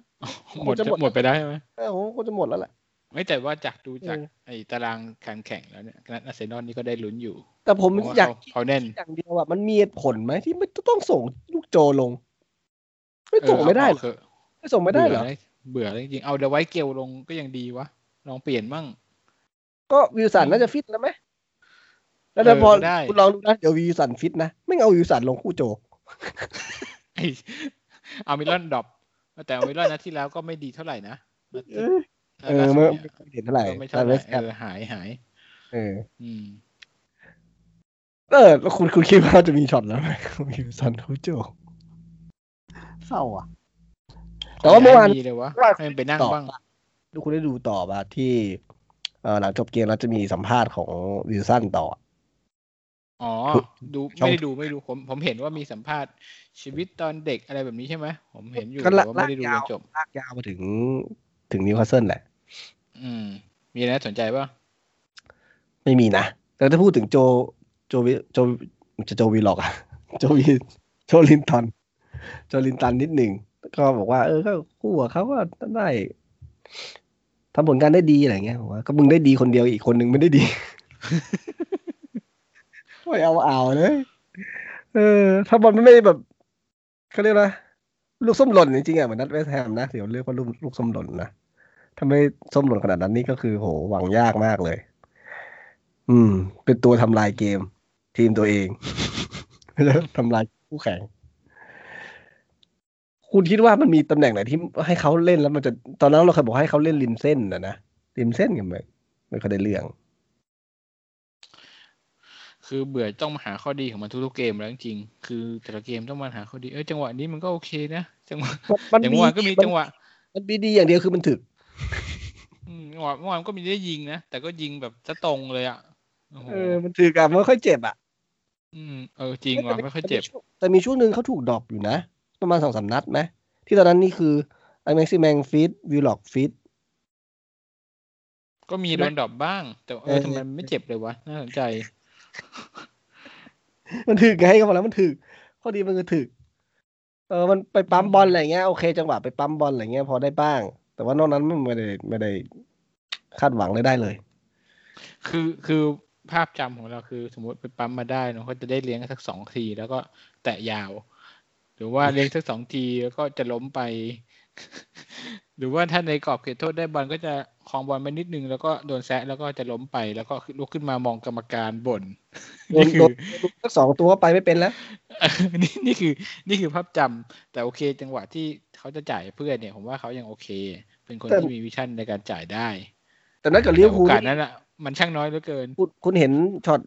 หมดจะจะหมดหมดไปได้ไหมเออผมก็จะหมดแล้วแหละไม่แต่ว่าจากดูจากเออไอ้ตารางการแข่งแล้วเนี่ยนัดอาร์เซนอลนี่ก็ได้ลุ้นอยู่ แต่ผมเพราะว่าอยากเขาเขาแน่นอย่างเดียวอะมันมีเหตุผลไหมที่ไม่ต้องส่งลูกโจลง ไม่ส่งไม่ได้เหรอเออไม่ ส่งไม่ได้เหรอ เบื่อแล้วจริงๆ เอาเดอะไวท์เกลลงก็ยังดีวะ ลองเปลี่ยนมั่ง ก็วิวสันน่าจะฟิตแล้วไหม แล้วเออพอได้คุณลองดูนะ เดี๋ยววิวสันฟิตนะ ไม่เอาวิวสันลงคู่โจไอ้เอามิลอนดรอปแต่เอามิลอนนะที่แล้วก็ไม่ดีเท่าไหร่นะ เออเออล่าสุดไม่นี่ยไม่เห็นเท่าไหร่ก็ไม่เท่าไหร่แต่เออหายหาย เออ อืมเออแล้วคุณคุณคิดว่าจะมีช็อตแล้วไหมวิลสันคู่โจเศร้าอะ แต่ว่าเมื่อวานมีเลยวะเมื่อวานให้มันไปนั่งต่อบ้างดูคุณได้ดูต่อป่ะที่เอ่อหลังจบเกมแล้วจะมีสัมภาษณ์ของวิลสันต่อ อ๋อ ดูช่องไม่ได้ดูไม่ดูผมผมเห็นว่ามีสัมภาษณ์ชีวิตตอนเด็กอะไรแบบนี้ใช่ไหมผมเห็นอยู่ก็แต่ลากว่าไม่ได้ดูจนจบลากยาวมาถึงถึงนิวคาสเซิลแหละ อืม มีอะไรน่าสนใจป่ะ ไม่มีนะแต่ถ้าพูดถึงโจโจวิโจจะโจวีหรอกอะโจวีโจลินตัน โจลินตันนิดหนึ่ง ก็บอกว่า เออก็คู่กับเขาก็ได้ทำผลงานได้ดีอะไรเงี้ยบอกว่าก็มึงได้ดีคนเดียวอีกคนนึงไม่ได้ดีไม่เอาเอาเลย เออ ถ้าบอลมันไม่แบบเขาเรียกนะลูกส้มหล่นจริงๆอะเหมือนนัดเวสต์แฮมนะเดี๋ยวเรียกว่าลูกลูกส้มหล่นนะถ้าไม่ส้มหล่นขนาดนั้นนี่ก็คือโหหวังยากมากเลย อืม เป็นตัวทำลายเกม ทีมตัวเองแล้วทำลายคู่แข่ง คุณคิดว่ามันมีตำแหน่งไหนที่ให้เขาเล่นแล้วมันจะตอนนั้นเราเคยบอกให้เขาเล่นริมเส้นนะนะริมเส้นกันไหมไม่ค่อยได้เรื่อง คือเบื่อต้องมาหาข้อดีของมันทุกๆเกมแล้วจริงๆคือแต่ละเกมต้องมาหาข้อดีเอ้ยจังหวะนี้มันก็โอเคนะจังหวะมันอย่างเมื่อวานก็มีจังหวะ มันมีดีอย่างเดียวคือมันถึกอืมจังหวะเมื่อวานก็มีได้ยิงนะ แต่ก็ยิงแบบจะตรงเลยอะโอ้โหเออ มันถึกอะมันไม่ค่อยเจ็บอะอืมเออจริงว่ะไม่ค่อยเจ็บ แต่มีช่วงหนึ่งเขาถูก drop อยู่นะ ประมาณสองสามนัดไหมที่ตอนนั้นนี่คือไอแม็กซิแมงฟิตวิลล็อกฟิตก็มีใช่โดไหมน drop บ้าง แต่เอเอออทำไมมันไม่เจ็บเลยวะ น่าสนใจ มันถึกไงก็บอกแล้วมันถึกข้อดีมันคือถึก เออมันไปปั๊มบอลอะไรเงี้ยโอเค จังหวะไปปั๊มบอลอะไรเงี้ยพอได้บ้าง แต่ว่านอกนั้นมันไม่ได้ไม่ได้คาดหวังเลยได้เลย คือคือภาพจำของเราคือ สมมติไปปั๊มมาได้เนอะก็จะได้เลี้ยงสักสองทีแล้วก็แตะยาวห รือว่าเลี้ยงสักสองทีแล้วก็จะล้มไป หรือว่าถ้าในกรอบเขตโทษได้บอลก็จะคลองบอลไปนิดนึงแล้วก็โดนแซะแล้วก็จะล้มไปแล้วก็ลุกขึ้นมามองกรรมการบ่นโดนี่นคืโดอนสักสองตัวไปไม่เป็นแล้วเออนี่นี่คือ นี่คือภาพจำแต่โอเค จังหวะที่เขาจะจ่ายเพื่อนเนี่ยผมว่าเขายังโอเค เป็นคนแต่ที่มี vision ในการจ่ายได้ แต่นั่นกับลิแต่เวอร์โอพูลกาสนี่นั้นอะมันช่างน้อยเหลือเกินคุณคุณเห็นช็อต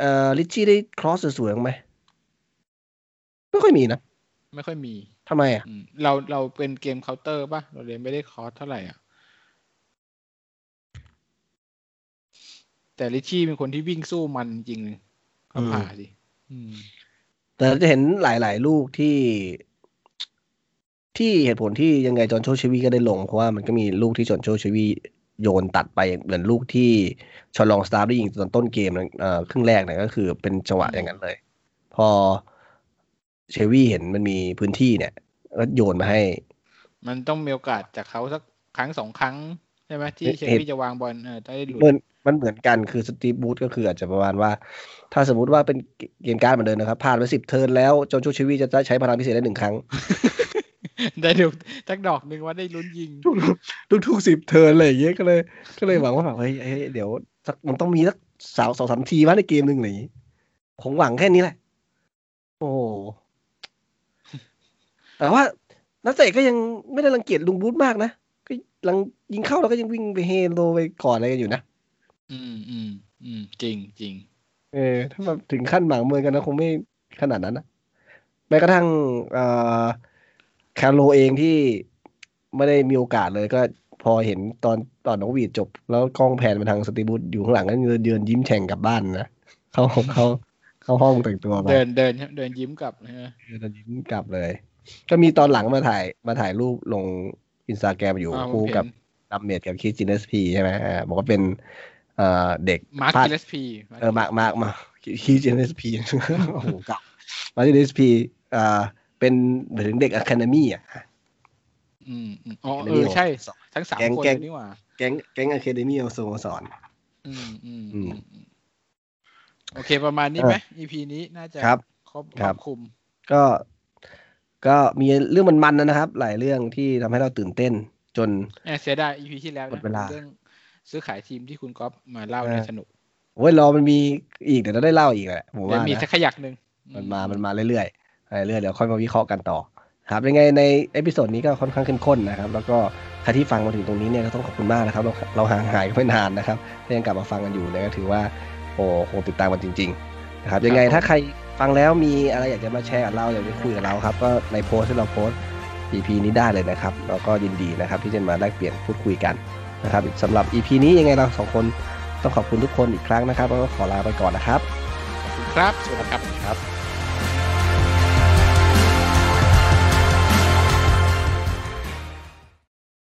เอ่อริตชี่ได้ cross สวยๆไหมไม่ค่อยมีนะ ไม่ค่อยมีทำไมอะอืมเราเราเป็นเกมเคาน์เตอร์ป่ะ เราเลยไม่ได้ cross เท่าไหร่อะ แต่ลิชชี่เป็นคนที่วิ่งสู้มันจริงเลยเขาผ่าสิอืมแต่เราจะเห็นหลาย ๆ ลูกที่ ที่เหตุผลที่ยังไงจอห์นโชชวีก็ได้ลง เพราะว่ามันก็มีลูกที่จอห์นโชชวีโยนตัดไปเหมือนลูกที่ชอลองสตาร์ได้ยิงตอนต้นเกมนะเอ่อครึ่งแรกเนี่ยก็คือเป็นจังหวะอย่างนั้นเลย พอ เชวี่เห็นมันมีพื้นที่เนี่ยก็โยนมาให้ มันต้องมีโอกาสจากเขาสักครั้งสองครั้งใช่ไหมที่เห็นเชลวีย์จะวางบอลเออได้หลุดเหมือนมันเหมือนกันคือสตีฟบรูซก็คืออาจจะประมาณว่า ถ้าสมมติว่าเป็นเกมการ์ดเหมือนเดิมนะครับผ่านไปสิบ turn แล้วจอนโจเชลวีย์จะได้ใช้พลังพิเศษได้หนึ่งครั้ง ได้เดี๋ยวสักดอกหนึ่งว่าได้ลุ้นยิง ทุกทุกทุกสิบ turn อะไรอย่างเงี้ยก็เลย ก็เลยหวังว่าแบบเฮ้ยเฮ้ยเดี๋ยวสักมันต้องมีสักสาวสองสามทีวะในเกมหนึ่งอะไรอย่างงี้คงหวังแค่นี้แหละ โอ้โห แต่ว่านักเตะก็ยังไม่ได้รังเกียจลุงบูธมากนะก็ลังยิงเข้าแล้วก็ยังวิ่งไปเฮโลไปก่อนอะไรกันอยู่นะ อืมอืมอืมจริงจริงเออ ถ้าแบบถึงขั้นหมางเมืองกันนะคงไม่ขนาดนั้นนะแม้กระทั่งเอ่อคาร์โลเองที่ไม่ได้มีโอกาสเลยก็พอเห็นตอนตอนน้องวีดจบ แล้วกล้องแพนมาทางสตีบูธอยู่ข้างหลังก็เดินยิ้มแฉ่งกลับบ้านนะเข้าเขาเข้าห้องแต่งตัวมาเดินเดินเดินยิ้มกลับนะฮะเดินยิ้มกลับเลย ก็มีตอนหลังมาถ่ายมาถ่ายรูปลงอินสตาแกรมอยู่อ่าผมคู่เห็นกับดัมเมดกับคิสจินเนสพีใช่ไหมอ่าบอกว่าเป็นเอ่อเด็กมาร์คภาคกิเลสพีเออมากมากมาคีจีเอสพีโอ้โหเก่ามาที่เอสพีอ่าเป็นเหมือนถึงเด็กอะคาเดมี่อะอืมอืมอ๋อเอ Academy อใช่สอนทั้งสามแก๊งคนแก๊งเลยนี่หว่าแก๊งแก๊งอะคาเดมี่เอาสโมสรอืมอืมอือืมมอืมโอเคประมาณนี้ไหม EP นี้น่าจะครับครบครับครอบคลุม ก็ ก็มีเรื่องมันๆนะครับ หลายเรื่องที่ทำให้เราตื่นเต้น จนแอบเสียดาย EP ที่แล้วหมนะดเวลาเรื่องซื้อขายทีมที่คุณก๊อฟมาเล่าเออเนี่ยสนุกโอ้ยรอมันมีอีกเดี๋ยวเราได้เล่าอีกแหละผมเดี๋ยวว่ามีนะสักขยักหนึ่งมันมา มันมาเรื่อยๆเรื่อยๆเดี๋ยวค่อยมาวิเคราะห์กันต่อ ครับยังไงใน episode นี้ก็ค่อนข้างเข้มข้นนะครับ แล้วก็ใครที่ฟังมาถึงตรงนี้เนี่ยก็ต้องขอบคุณมากนะครับ เราเราห่างหายกันไปนานนะครับถ้ายังกลับมาฟังกันอยู่เนี่ยก็ถือว่าโอ้คงติดตามกันจริง ๆ นะครับ ยังไงถ้าใคร ฟังแล้วมีอะไรอยากจะมาแชร์กับเราอยากจะคุยกับเราครับ ก็ในโพสต์ที่เราโพสต์ EP นี้ได้เลยนะครับแล้วก็ยินดีนะครับ ที่จะมาแลกเปลี่ยนพูดคุยกันนะครับสำหรับ EP นี้ยังไงเราสองคนต้องขอบคุณทุกคนอีกครั้งนะครับแล้วก็ขอลาไปก่อนนะครับ ครับสวัสดีครับครับ